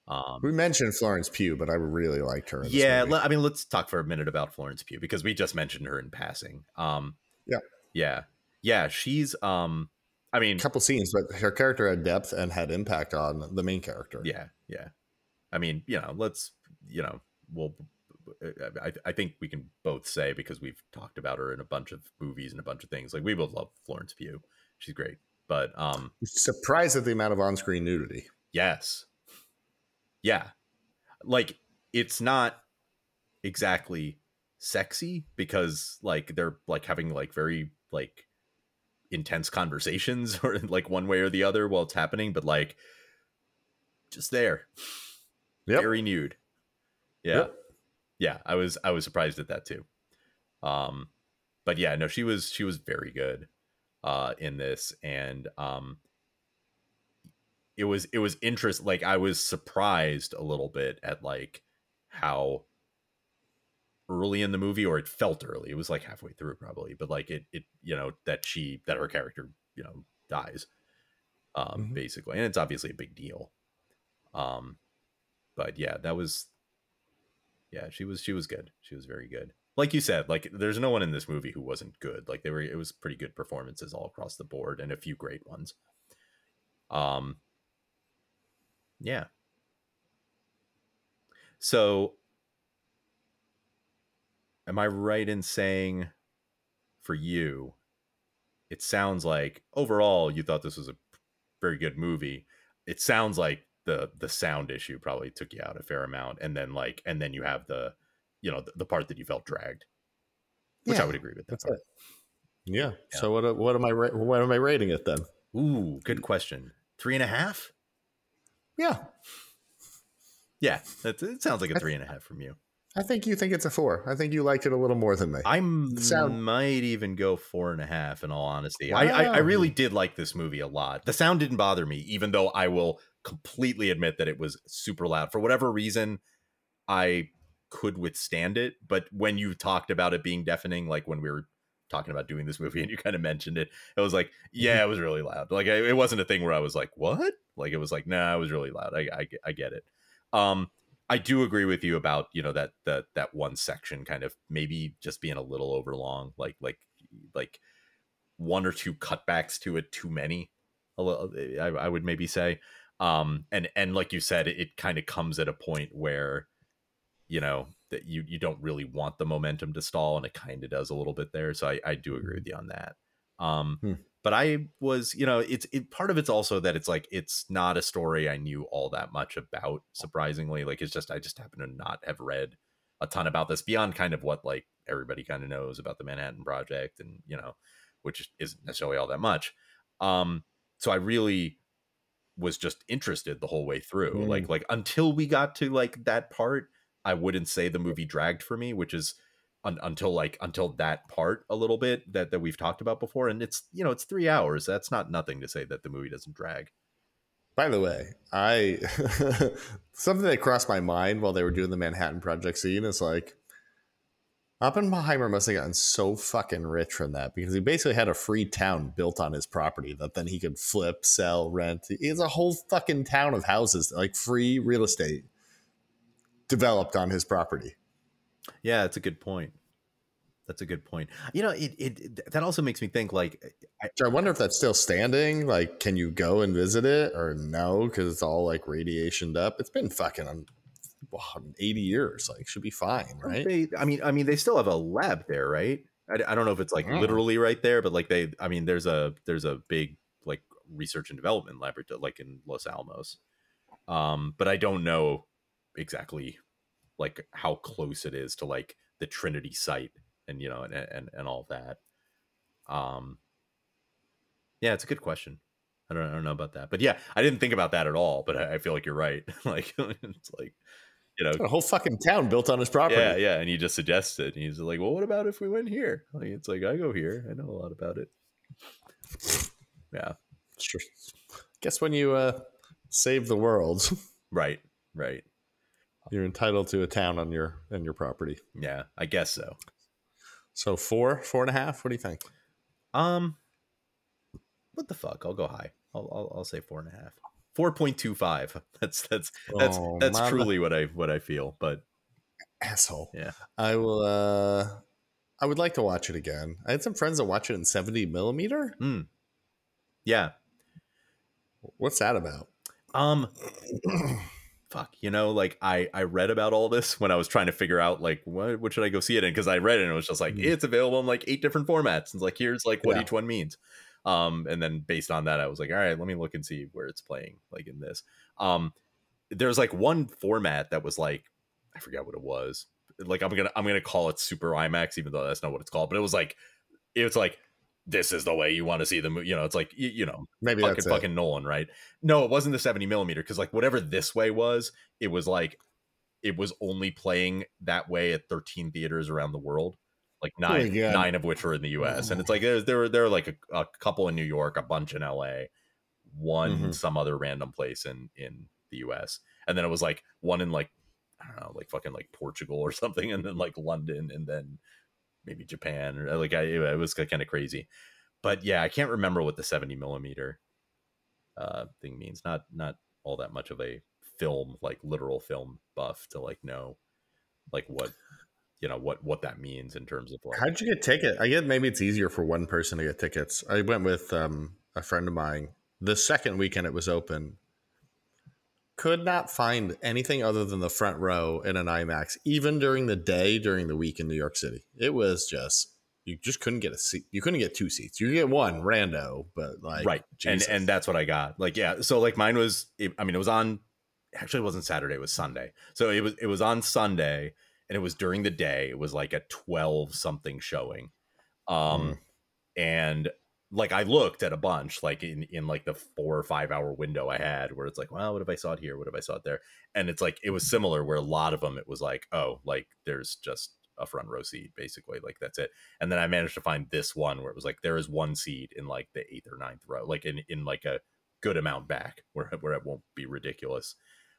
um we mentioned Florence Pugh, but I really liked her. yeah movie. i mean let's talk for a minute about florence pugh because we just mentioned her in passing um Yeah. yeah yeah she's um i mean a couple scenes, but her character had depth and had impact on the main character. yeah yeah i mean you know let's you know we'll I, I think we can both say because we've talked about her in a bunch of movies and a bunch of things like we both love florence pugh. She's great. But um Surprised at the amount of on-screen nudity. yes. Yeah. Like it's not exactly sexy because like they're like having like very like intense conversations *laughs* or like one way or the other while it's happening but like just there. Yep. very nude. Yeah. Yep. Yeah i was i was surprised at that too um but yeah no she was she was very good uh in this and um it was it was interest like i was surprised a little bit at like how early in the movie or it felt early it was like halfway through probably but like it it you know that she that her character you know dies um Mhm. basically and it's obviously a big deal um but yeah that was yeah she was she was good. She was very good. Like you said like there's no one in this movie who wasn't good. Like they were it was pretty good performances all across the board and a few great ones. Um yeah. So am i right in saying for you it sounds like overall you thought this was a very good movie. It sounds like the the sound issue probably took you out a fair amount and then like and then you have the you know the, the part that you felt dragged which i would agree with that That's part. it. Yeah. Yeah. So what? Uh, what am I? What am I rating it then? ooh good question three and a half Yeah, yeah that, it sounds like a three and a half from you I think you think it's a four. I think you liked it a little more than me. i sound- might even go four and a half in all honesty I, I i really did like this movie a lot the sound didn't bother me even though i will completely admit that it was super loud. For whatever reason i could withstand it but when you talked about it being deafening like when we were talking about doing this movie *laughs* and you kind of mentioned it it was like *laughs* yeah. it was really loud. Like I, it wasn't a thing where i was like what? Like it was like nah it was really loud. I i, I get it. Um i do agree with you about you know that that that one section kind of maybe just being a little overlong like like like one or two cutbacks to it too many a little I, I would maybe say um and and like you said it, it kind of comes at a point where you know that you you don't really want the momentum to stall and it kind of does a little bit there. So i i do agree with you on that. Um Hmm. but i was you know it's it part of it's also that it's like it's not a story i knew all that much about surprisingly. Like it's just i just happen to not have read a ton about this beyond kind of what like everybody kind of knows about the manhattan project and you know which isn't necessarily all that much. Um so i really was just interested the whole way through Mm. like like until we got to like that part i wouldn't say the movie dragged for me which is un- until like until that part a little bit that that we've talked about before and it's you know it's three hours that's not nothing to say that the movie doesn't drag By the way, I *laughs* something that crossed my mind while they were doing the Manhattan Project scene is like Oppenheimer must have gotten so fucking rich from that because he basically had a free town built on his property that then he could flip, sell, rent. He has a whole fucking town of houses, like free real estate developed on his property. yeah that's a good point that's a good point you know it, it that also makes me think like I, I wonder if that's still standing. Like, can you go and visit it or no? Because it's all like radiationed up. It's been fucking 80 years. Like, should be fine, right? They, I mean, I mean, they still have a lab there, right? I, I don't know if it's like Mm. literally right there, but like they, I mean, there's a there's a big like research and development laboratory like in Los Alamos, um, but I don't know exactly like how close it is to like the Trinity site and you know and and and all that. Um, yeah, it's a good question. I don't, I don't know about that, but yeah, I didn't think about that at all. But I, I feel like you're right. *laughs* like *laughs* it's like you know a whole fucking town built on his property. yeah, yeah. And he just suggested. And he's like, well, what about if we went here? Like, it's like, I go here. I know a lot about it. Yeah. Sure. Guess when you uh, save the world, *laughs* Right. Right. you're entitled to a town on your on your property. Yeah. I guess so. So four, four and a half. What do you think? Um, what the fuck? I'll go high. I'll I'll, I'll say four and a half. Four point two five. That's that's that's Oh, that's truly what I what I feel. But Asshole. Yeah. I will. uh I would like to watch it again. I had some friends that watch it in 70 millimeter. yeah. What's that about? Um. fuck. You know, like I I read about all this when I was trying to figure out like what what should I go see it in because I read it and it was just like Mhm. it's available in like eight different formats. And it's like here's like what Yeah. each one means. Um, and then based on that, I was like, all right, let me look and see where it's playing, like in this. Um, there's like one format that was like, I forget what it was. Like I'm gonna I'm gonna call it Super IMAX, even though that's not what it's called. But it was like, it was like, this is the way you want to see the movie. You know, it's like you, you know, Maybe fucking fucking Nolan, right? No, it wasn't the 70 millimeter because like whatever this way was, it was like it was only playing that way at 13 theaters around the world, like Oh nine nine of which were in the U.S. And it's like there there were there were like a, a couple in New York, a bunch in L.A., one Mhm. some other random place in in the U.S. And then it was like one in like I don't know, like fucking like Portugal or *laughs* something, and then like London, and then maybe Japan or like I, it was kind of crazy. But yeah, I can't remember what the 70 millimeter uh thing means. Not not all that much of a film like literal film buff to like know like what you know what what that means in terms of like How'd you get ticket? I get maybe it's easier for one person to get tickets. I went with um, a friend of mine the second weekend it was open. Could not find anything other than the front row in an IMAX, even during the day during the week in New York City. It was just you just couldn't get a seat. You couldn't get two seats. You get one rando, but like right and Jesus. and that's what i got like yeah so like mine was i mean it was on actually it wasn't saturday it was sunday so it was it was on sunday and it was during the day it was like a 12 something showing. Um Mm. and like i looked at a bunch like in in like the four or five hour window i had where it's like well what if i saw it here? What if i saw it there? And it's like it was similar where a lot of them it was like oh like there's just a front row seat basically like that's it. And then i managed to find this one where it was like there is one seat in like the eighth or ninth row like in in like a good amount back *laughs* where where it won't be ridiculous.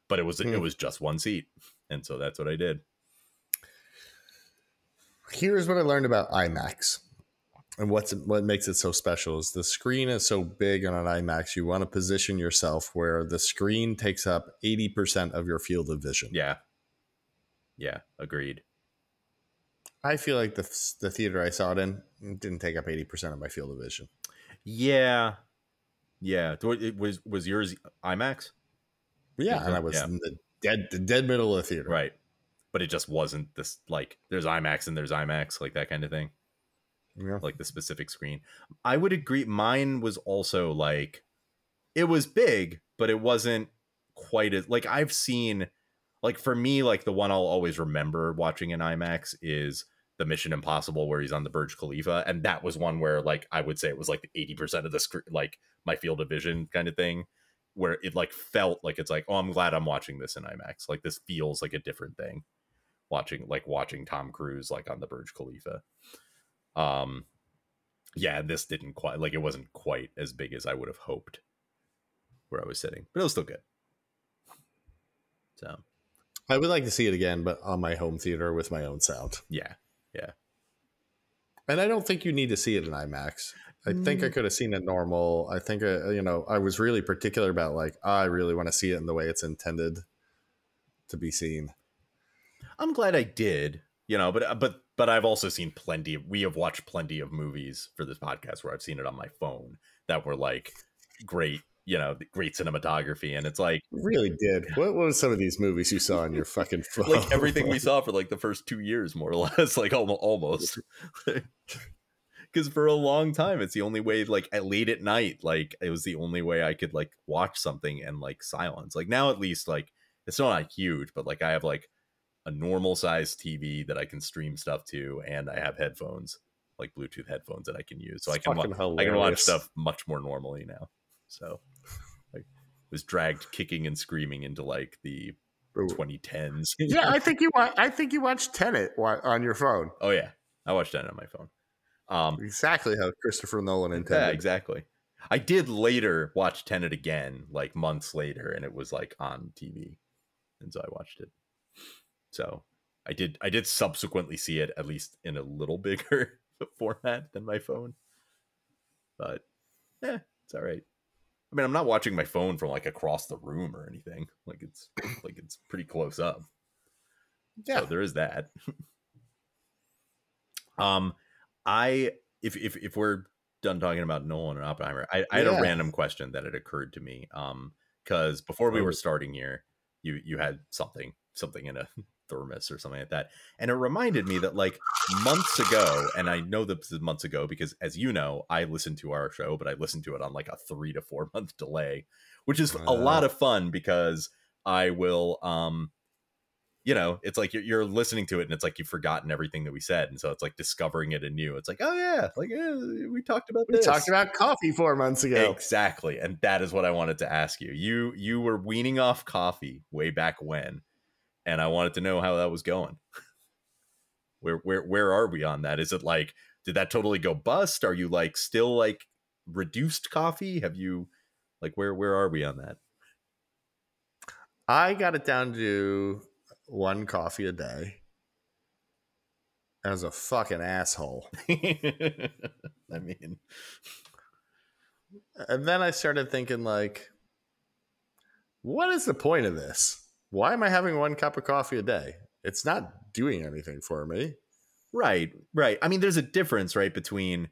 But it was Hmm. it was just one seat and so that's what i did here's what I learned about IMAX and what's what makes it so special is the screen is so big on an IMAX. You want to position yourself where the screen takes up 80% of your field of vision. yeah yeah agreed I feel like the the theater I saw it in didn't take up 80% of my field of vision. yeah yeah it was was yours imax Yeah, Yeah, and I was yeah. in the dead the dead middle of the theater. right but it just wasn't this like there's imax and there's imax like that kind of thing Yeah. like the specific screen. I would agree. Mine was also like it was big, but it wasn't quite as like I've seen like for me, like the one I'll always remember watching in IMAX is the Mission Impossible where he's on the Burj Khalifa. And that was one where like I would say it was like 80% of the screen like my field of vision kind of thing. Where it like felt like it's like, oh, I'm glad I'm watching this in IMAX. Like this feels like a different thing. Watching like watching Tom Cruise like on the Burj Khalifa um yeah this didn't quite like it wasn't quite as big as i would have hoped where i was sitting but it was still good so I would like to see it again, but on my home theater with my own sound. yeah Yeah. And I don't think you need to see it in IMAX. I think I Mm. could have seen it normal. I think uh, you know I was really particular about like I really want to see it in the way it's intended to be seen. I'm glad i did you know but uh, but but i've also seen plenty of we have watched plenty of movies for this podcast where i've seen it on my phone that were like great you know great cinematography and it's like Really did. What what was some of these movies you saw on your fucking *laughs* phone? like everything we *laughs* saw for like the first two years, more or less, *laughs* like almost. Because for a long time, it's the only way. Like at late at night, like it was the only way I could like watch something and like silence. Like now, at least, like it's not huge, but like I have like a normal size TV that I can stream stuff to, and I have headphones, like Bluetooth headphones that I can use, so I can wa- I can watch stuff much more normally now. So, like, was dragged kicking and screaming into like the Ooh. 2010s. Yeah, I think you. wa- I think you watched Tenet wa- on your phone. Oh yeah, I watched that on my phone. Um, exactly how Christopher Nolan intended. yeah, exactly. I did later watch Tenet again, like months later, and it was like on TV, and so I watched it. So I did. I did subsequently see it at least in a little *laughs* bigger format than my phone, but yeah, it's all right. I mean, I'm not watching my phone from like across the room or anything. Like it's *coughs* like it's pretty close up. Yeah. So there is that. *laughs* um, I if if if we're done talking about Nolan and Oppenheimer, I, I had Yeah. a random question that had occurred to me. Um, because before we Oh. were starting here, you you had something something in a thermos or something like that, and it reminded me that like months ago, and I know this is months ago because as you know, I listened to our show, but I listened to it on like a three to four *laughs* month delay, which is a lot of fun because I will um you know, it's like you're, you're listening to it and it's like you've forgotten everything that we said. And so it's like discovering it anew. It's like, oh, yeah, like yeah, we talked about We this. talked about coffee four months ago. Exactly. And that is what I wanted to ask you. You you were weaning off coffee way back when, and I wanted to know how that was going. Where where where are we on that? Is it like did that totally go bust? Are you like still like reduced coffee? Have you like where where are we on that? I got it down to one coffee a day. As a fucking asshole. *laughs* I mean, And then I started thinking, like, what is the point of this? Why am I having one cup of coffee a day? It's not doing anything for me. Right, right. I mean, there's a difference, right, between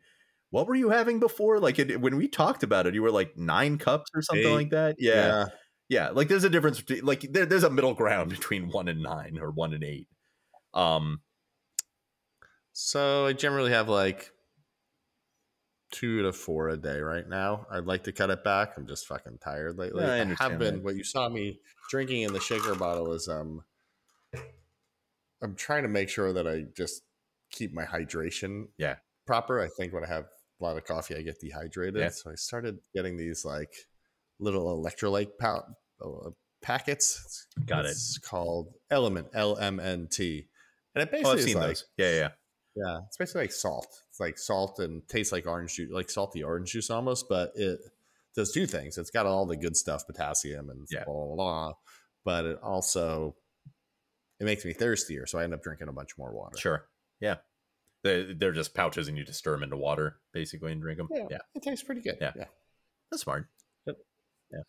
what were you having before? Like it, when we talked about it, you were like nine cups or something Eight. like that. Yeah, yeah. Like there's a difference between like there, there's a middle ground *laughs* between one and nine or one and eight. Um, So I generally have like two to four a day right now. I'd like to cut it back. I'm just fucking tired lately. Yeah, I I, have been. that. What you saw me drinking in the shaker bottle is um. I'm trying to make sure that I just keep my hydration Yeah. proper. I think when I have a lot of coffee, I get dehydrated. Yeah. So I started getting these like little electrolyte pa- uh, packets. It's, Got it. It's called Element L M N T, and it basically oh, I've is seen like those. Yeah, yeah. Yeah, it's basically like salt. It's like salt and tastes like orange juice, like salty orange juice almost, but it does two things. It's got all the good stuff, potassium and Yeah. blah, blah, blah, but it also it makes me thirstier, so I end up drinking a bunch more water. Sure. Yeah. They they're just pouches, and you just stir them into water, basically, and drink them. Yeah. yeah. It tastes pretty good. Yeah. yeah. That's smart.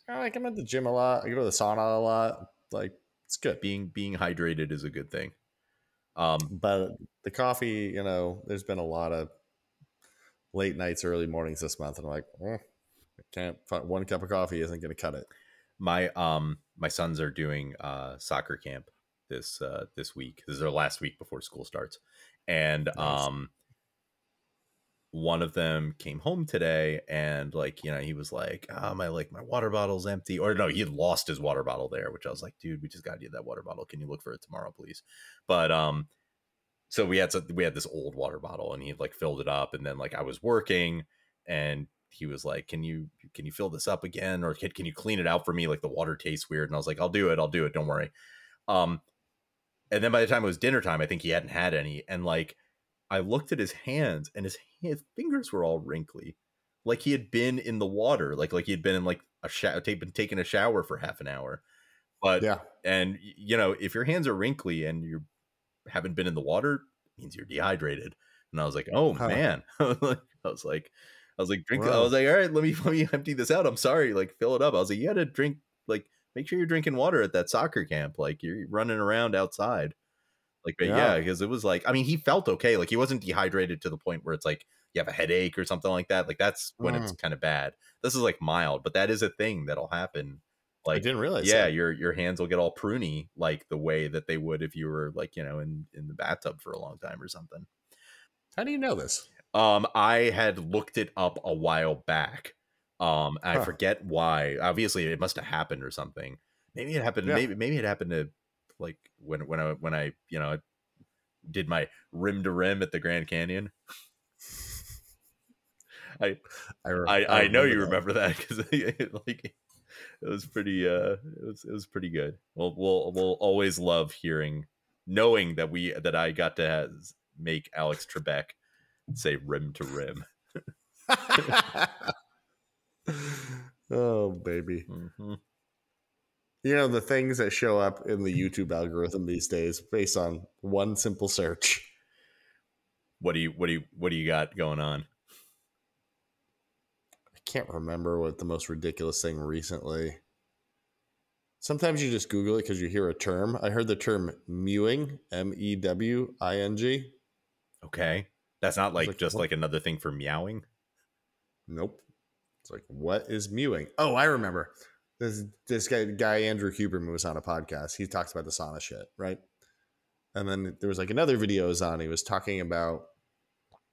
I like I'm at the gym a lot. I go to the sauna a lot. Like it's good. Being being hydrated is a good thing. Um, But the coffee, you know, there's been a lot of late nights, early mornings this month, and I'm like, eh, I can't. One cup of coffee isn't going to cut it. my um my sons are doing uh soccer camp this uh this week this is their last week before school starts and Nice. um one of them came home today and like you know he was like oh my like my water bottle's empty or no he lost his water bottle there which i was like dude we just got you that water bottle. Can you look for it tomorrow please? But um so we had some, we had this old water bottle and he like filled it up and then like i was working and he was like can you can you fill this up again or can, can you clean it out for me? Like the water tastes weird. And i was like i'll do it i'll do it don't worry. Um and then by the time it was dinner time i think he hadn't had any and like i looked at his hands and his his fingers were all wrinkly like he had been in the water like like he had been in like a shower been taking a shower for half an hour. But Yeah. and you know if your hands are wrinkly and you haven't been in the water it means you're dehydrated. And i was like oh Huh. man. *laughs* I was like i was like drink i was like all right let me *laughs* let me empty this out. I'm sorry like fill it up. I was like you gotta drink like make sure you're drinking water at that soccer camp like you're running around outside like but yeah Yeah. because it was like i mean he felt okay like he wasn't dehydrated to the point where it's like you have a headache or something like that like that's when it's kind of bad this is like mild but that is a thing that'll happen Like I didn't realize. yeah that. your your hands will get all pruny like the way that they would if you were like you know in in the bathtub for a long time or something How do you know this? um i had looked it up a while back um i Huh. forget why obviously it must have happened or something maybe it happened Yeah. maybe maybe it happened to like when when i when i you know did my rim to rim at the grand canyon *laughs* I re- I, I know you that. remember that because *laughs* like it was pretty uh it was it was pretty good. We'll we'll we'll always love hearing knowing that we that I got to has, make Alex Trebek say rim to rim. *laughs* oh baby. Mhm. You know the things that show up in the YouTube algorithm these days based on one simple search. What do you what do you what do you got going on? I can't remember what the most ridiculous thing recently. Sometimes you just Google it because you hear a term. I heard the term mewing, M E W I N G. Okay. That's not like, like, just what? like another thing for meowing. Nope. It's like, what is mewing? Oh, I remember. This this guy, guy Andrew Huberman was on a podcast. He talks about the sauna shit, right? And then there was like another video was on. He was talking about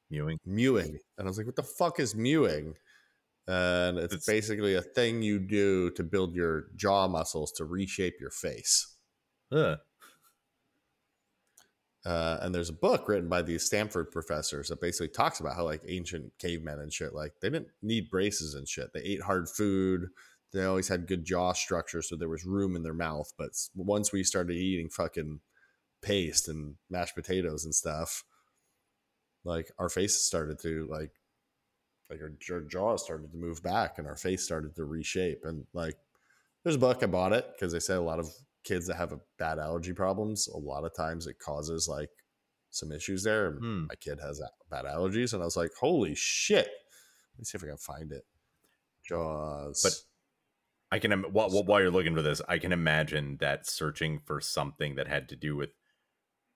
Mewing. mewing, and I was like, "What the fuck is mewing?" And it's, It's- basically a thing you do to build your jaw muscles to reshape your face. Ugh. Uh, and there's a book written by these Stanford professors that basically talks about how like ancient cavemen and shit, like they didn't need braces and shit. They ate hard food. They always had good jaw structure, so there was room in their mouth. But once we started eating fucking paste and mashed potatoes and stuff, like our faces started to like, like our, our jaw started to move back and our face started to reshape. And like, there's a book I bought it because they say a lot of kids that have a bad allergy problems, a lot of times it causes like some issues there. And Hmm. My kid has bad allergies, and I was like, holy shit. Let me see if I can find it. Jaws. But- I can while, while you're looking for this, I can imagine that searching for something that had to do with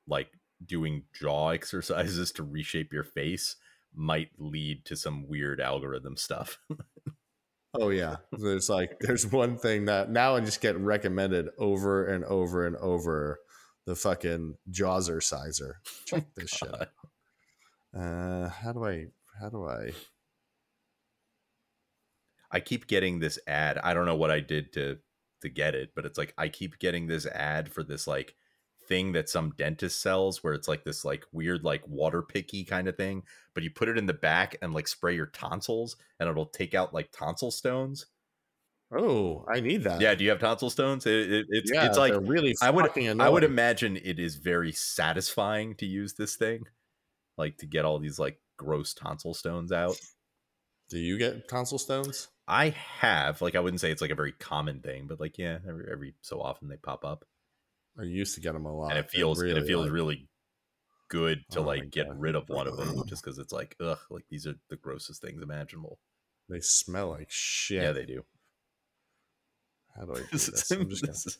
like doing jaw *laughs* exercises to reshape your face might lead to some weird algorithm stuff. *laughs* oh yeah, there's like there's one thing that now I just get recommended over and over and over. The fucking Jawser sizer. Check this shit. *laughs* out. Uh, how do I? How do I? I keep getting this ad. I don't know what I did to to get it, but it's like I keep getting this ad for this like thing that some dentist sells where it's like this like weird like water picky kind of thing, but you put it in the back and like spray your tonsils and it'll take out like tonsil stones. Oh, I need that. Yeah, do you have tonsil stones? It, it, it's yeah, it's like really. I would fucking I would imagine it is very satisfying to use this thing, like to get all these like gross tonsil stones out. Do you get tonsil stones? I have like I wouldn't say it's like a very common thing, but like yeah, every, every so often they pop up, I used to get them a lot, and it feels and it feels like- really good to Oh like get God. rid of one of them, *laughs* just because it's like ugh, like these are the grossest things imaginable. They smell like shit. Yeah, they do. How do I *laughs* do This this? I'm just *laughs* gonna, is-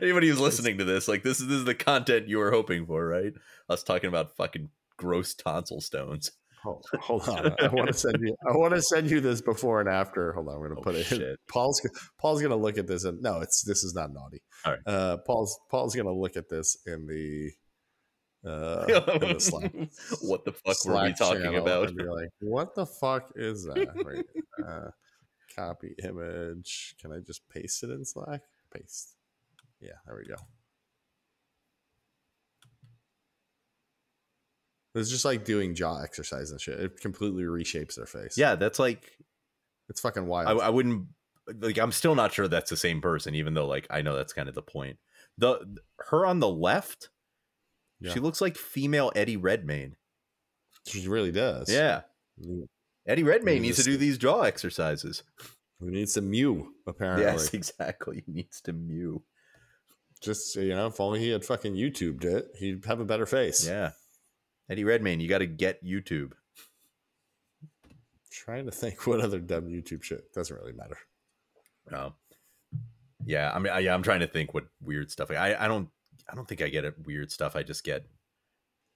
Anybody who's listening to this, like this is this is the content you were hoping for, right? Us talking about fucking gross tonsil stones. Hold, *laughs* hold on. *laughs* I want to send you. I want to send you this before and after. Hold on. I'm gonna Oh, put it. in. Paul's Paul's gonna look at this and no, it's this is not naughty. All right. Uh, Paul's Paul's gonna look at this in the uh in the Slack. *laughs* what the fuck were we talking about? And be like, what the fuck is that? Wait, uh, copy image. Can I just paste it in Slack? Paste. Yeah, there we go. It's just like doing jaw exercise and shit. It completely reshapes their face. Yeah, that's like it's fucking wild. I wouldn't like. I'm still not sure that's the same person, even though like I know that's kind of the point. The her on the left, Yeah. she looks like female Eddie Redmayne. she really does. Yeah, Eddie Redmayne needs to do these jaw exercises. He needs to mew? Apparently, Yes, *laughs* exactly. He needs to mew. just you know, if only he had fucking YouTubed it, he'd have a better face. Yeah, Eddie Redmayne, you got to get YouTube. Trying to think what other dumb YouTube shit doesn't really matter. Um, yeah, I mean, I, yeah, I'm trying to think what weird stuff. I, I don't, I don't think I get it weird stuff. I just get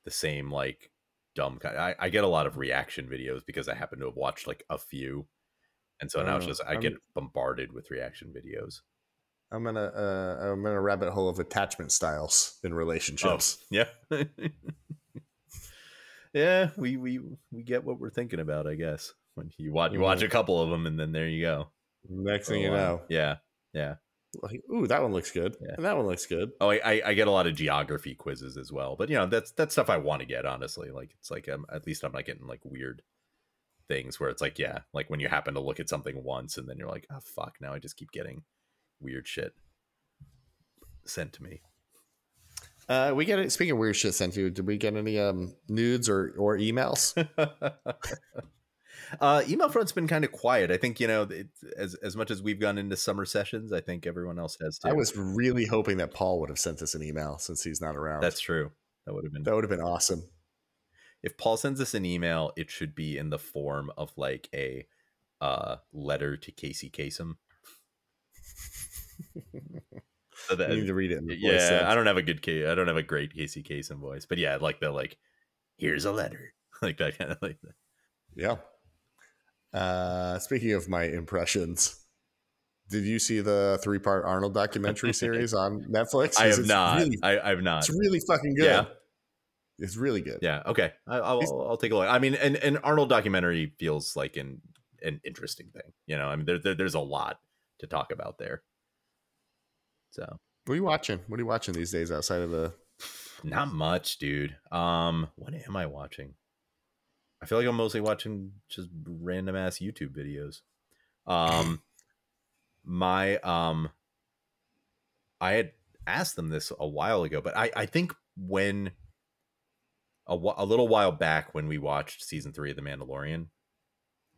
the same like dumb kind. I, I get a lot of reaction videos because I happen to have watched like a few, and so now it's Uh, just I I'm- get bombarded with reaction videos. I'm in a uh, I'm in a rabbit hole of attachment styles in relationships. Yeah, *laughs* yeah. We we we get what we're thinking about, I guess. When you watch you watch Mhm. a couple of them, and then there you go. Next thing you know, yeah, yeah. like, ooh, that one looks good, Yeah. and that one looks good. Oh, I, I, I get a lot of geography quizzes as well, but you know that's that's stuff I want to get. Honestly, like it's like um, at least I'm not getting like weird things where it's like yeah, like when you happen to look at something once and then you're like oh fuck, now I just keep getting weird shit sent to me. Uh, we get it. Speaking of weird shit sent to you, did we get any um nudes or or emails? *laughs* *laughs* uh, email front's been kind of quiet. I think you know, it, as as much as we've gone into summer sessions, I think everyone else has too. I was really hoping that Paul would have sent us an email since he's not around. That's true. That would have been that would have been awesome. If Paul sends us an email, it should be in the form of like a uh, letter to Casey Kasem. *laughs* so that, you need to read it. yeah, I don't have a good case. I don't have a great Casey Kasem voice, but yeah, like the like, here's a letter, *laughs* like that kind of like. That. Yeah. Uh, speaking of my impressions, did you see the three part Arnold documentary *laughs* series on Netflix? I have not. Really, I, have not. It's really fucking good. Yeah. It's really good. Yeah. Okay. I, will I'll take a look. I mean, an, an Arnold documentary feels like an an interesting thing. You know, I mean, there, there, there's a lot to talk about there. So, what are you watching? What are you watching these days outside of the? Not much, dude. Um, what am I watching? I feel like I'm mostly watching just random ass YouTube videos. Um, my um, I had asked them this a while ago, but I I think when a, a little while back when we watched season three of The Mandalorian,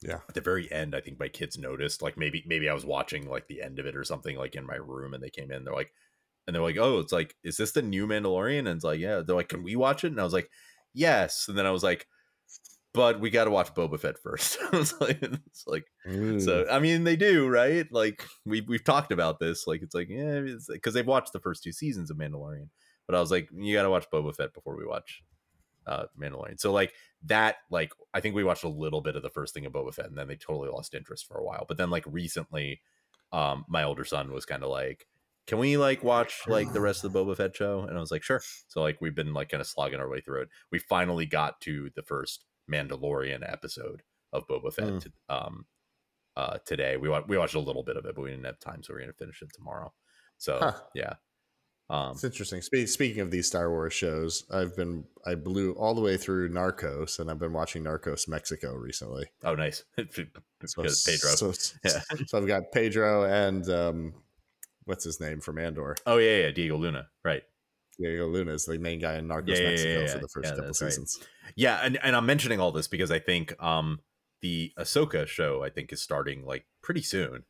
yeah. At the very end, I think my kids noticed, like maybe maybe I was watching like the end of it or something, like in my room, and they came in. They're like, and they're like, "Oh, it's like, is this the new Mandalorian?" And it's like, "Yeah." They're like, "Can we watch it?" And I was like, "Yes." And then I was like, "But we got to watch Boba Fett first. *laughs* I was like, "It's like." So mm. I mean, they do, right? Like we we've talked about this. Like it's like yeah, because they've watched the first two seasons of Mandalorian. But I was like, you got to watch Boba Fett before we watch uh Mandalorian. So like that, like I think we watched a little bit of the first thing of Boba Fett, and then they totally lost interest for a while. But then like recently, um, my older son was kind of like, "Can we like watch like the rest of the Boba Fett show?" And I was like, "Sure." So like we've been like kind of slogging our way through it. We finally got to the first Mandalorian episode of Boba Fett mm. um uh today. We we watched a little bit of it, but we didn't have time, so we're gonna finish it tomorrow. So huh. yeah, um, it's interesting. Spe- speaking of these Star Wars shows, I've been I blew all the way through Narcos, and I've been watching Narcos Mexico recently. Oh, nice! *laughs* because Pedro. So, *laughs* yeah. so I've got Pedro and um, what's his name from Andor? Oh yeah, yeah, Diego Luna, right? Diego Luna is the main guy in Narcos yeah, Mexico yeah, for the first couple seasons. Right. Yeah, and, and I'm mentioning all this because I think um, the Ahsoka show I think is starting like pretty soon.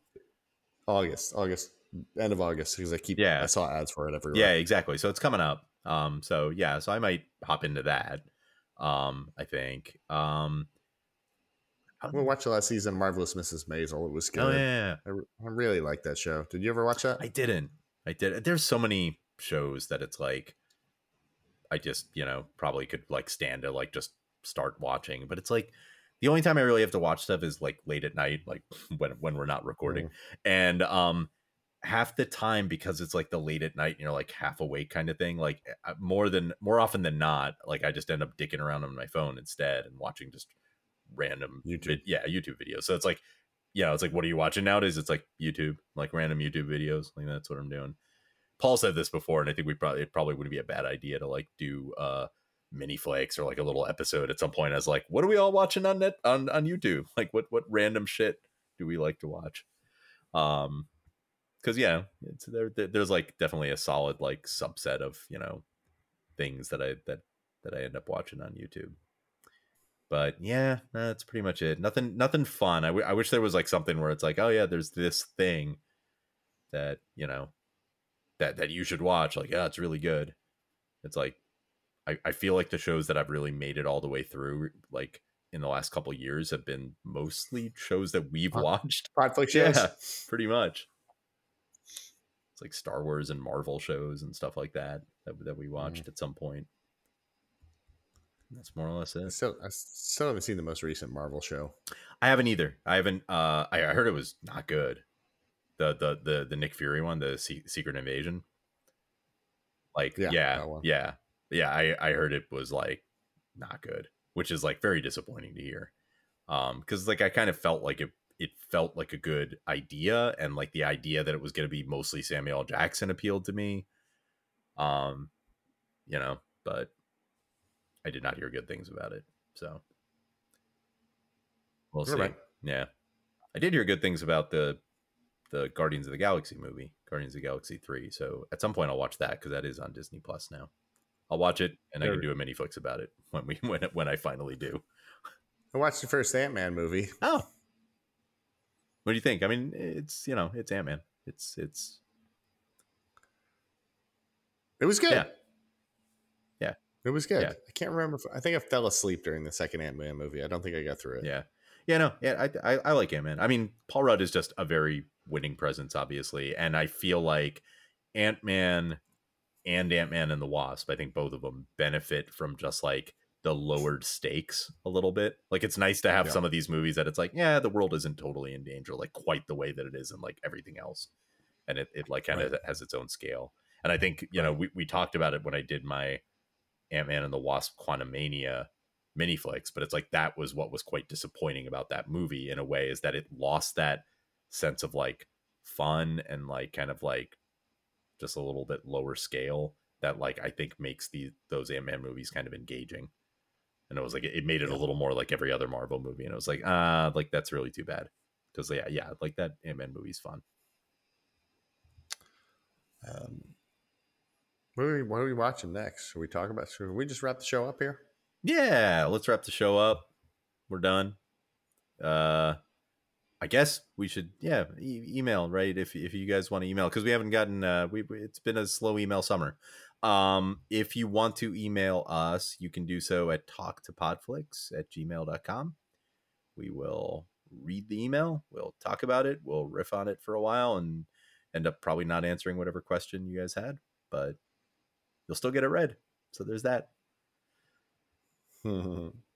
August, August end of August because I keep yeah I saw ads for it everywhere. Yeah, exactly. So it's coming up. Um, so yeah, so I might hop into that. Um, I think. Um, we watched the last season, Marvelous Mrs. Maisel. It was oh, good. Oh yeah, I, I really like that show. Did you ever watch that? I didn't. I did. There's so many shows that it's like, I just you know probably could like stand to like just start watching, but it's like the only time I really have to watch stuff is like late at night, like *laughs* when when we're not recording, mm. and um half the time because it's like the late at night and you're like half awake kind of thing like eh, more than more often than not like i just end up dicking around on my phone instead and watching just random youtube. yeah youtube videos. So it's like you know it's like what are you watching nowadays? It's like youtube like random youtube videos like that's what i'm doing. Paul said this before and i think we probably it probably wouldn't be a bad idea to like do uh mini flicks or like a little episode at some point as like what are we all watching on net on on youtube? *laughs* Like what what random shit do we like to watch? Um because yeah, it's there, There's like definitely a solid like subset of you know things that I that that I end up watching on YouTube. But yeah, that's pretty much it. Nothing, nothing fun. I, w- I wish there was like something where it's like, oh yeah, there's this thing that you know that that you should watch. Like, yeah, it's really good. It's like I, I feel like the shows that I've really made it all the way through, like in the last couple years, have been mostly shows that we've watched. Netflix *laughs* shows, yeah, pretty much like Star Wars and Marvel shows and stuff like that that, that we watched mm. at some point. That's more or less it. I still, I still haven't seen the most recent Marvel show. I haven't either. I haven't. Uh, I, I heard it was not good. The the the the Nick Fury one, the C- Secret Invasion. Like yeah, yeah, yeah, yeah. I I heard it was like not good, which is like very disappointing to hear. Um, because like I kind of felt like it it felt like a good idea and like the idea that it was going to be mostly Samuel Jackson appealed to me. Um, you know, but I did not hear good things about it. So we'll see. Right. Yeah. I did hear good things about the the Guardians of the Galaxy movie, Guardians of the Galaxy 3. So at some point I'll watch that cuz that is on Disney Plus now. I'll watch it and I can do a mini flicks about it *laughs* when we when when I finally do. I watched the first Ant Man movie. Oh, what do you think? I mean, it's you know, it's Ant Man. It's it's It was good. Yeah. Yeah. It was good. Yeah. I can't remember. If, I think I fell asleep during the second Ant Man movie. I don't think I got through it. yeah, yeah. No, yeah. I I, I like Ant Man. I mean, Paul Rudd is just a very winning presence, obviously, and I feel like Ant Man and Ant Man and the Wasp. I think both of them benefit from just like the lowered stakes a little bit. Like it's nice to have Yeah. some of these movies that it's like, yeah, the world isn't totally in danger, like quite the way that it is in like everything else, and it it like kind of Right. has its own scale. And I think you know we we talked about it when I did my Ant Man and the Wasp Quantumania mini flicks, but it's like that was what was quite disappointing about that movie in a way is that it lost that sense of like fun and like kind of like just a little bit lower scale that like I think makes the those Ant Man movies kind of engaging. And it was like it made it a little more like every other Marvel movie, and it was like ah, like that's really too bad because yeah, yeah, like that Ant Man movie's fun. Um, what are we What are we watching next? Should we talk about? Should we just wrap the show up here? Yeah, let's wrap the show up. We're done. Uh I guess we should yeah, e- email, right? If if you guys want to email cuz we haven't gotten uh we- it's been a slow email summer. Um if you want to email us, you can do so at talktopodflix at gmail.com. We will read the email, we'll talk about it, we'll riff on it for a while and end up probably not answering whatever question you guys had, but you'll still get it read. So there's that. *laughs*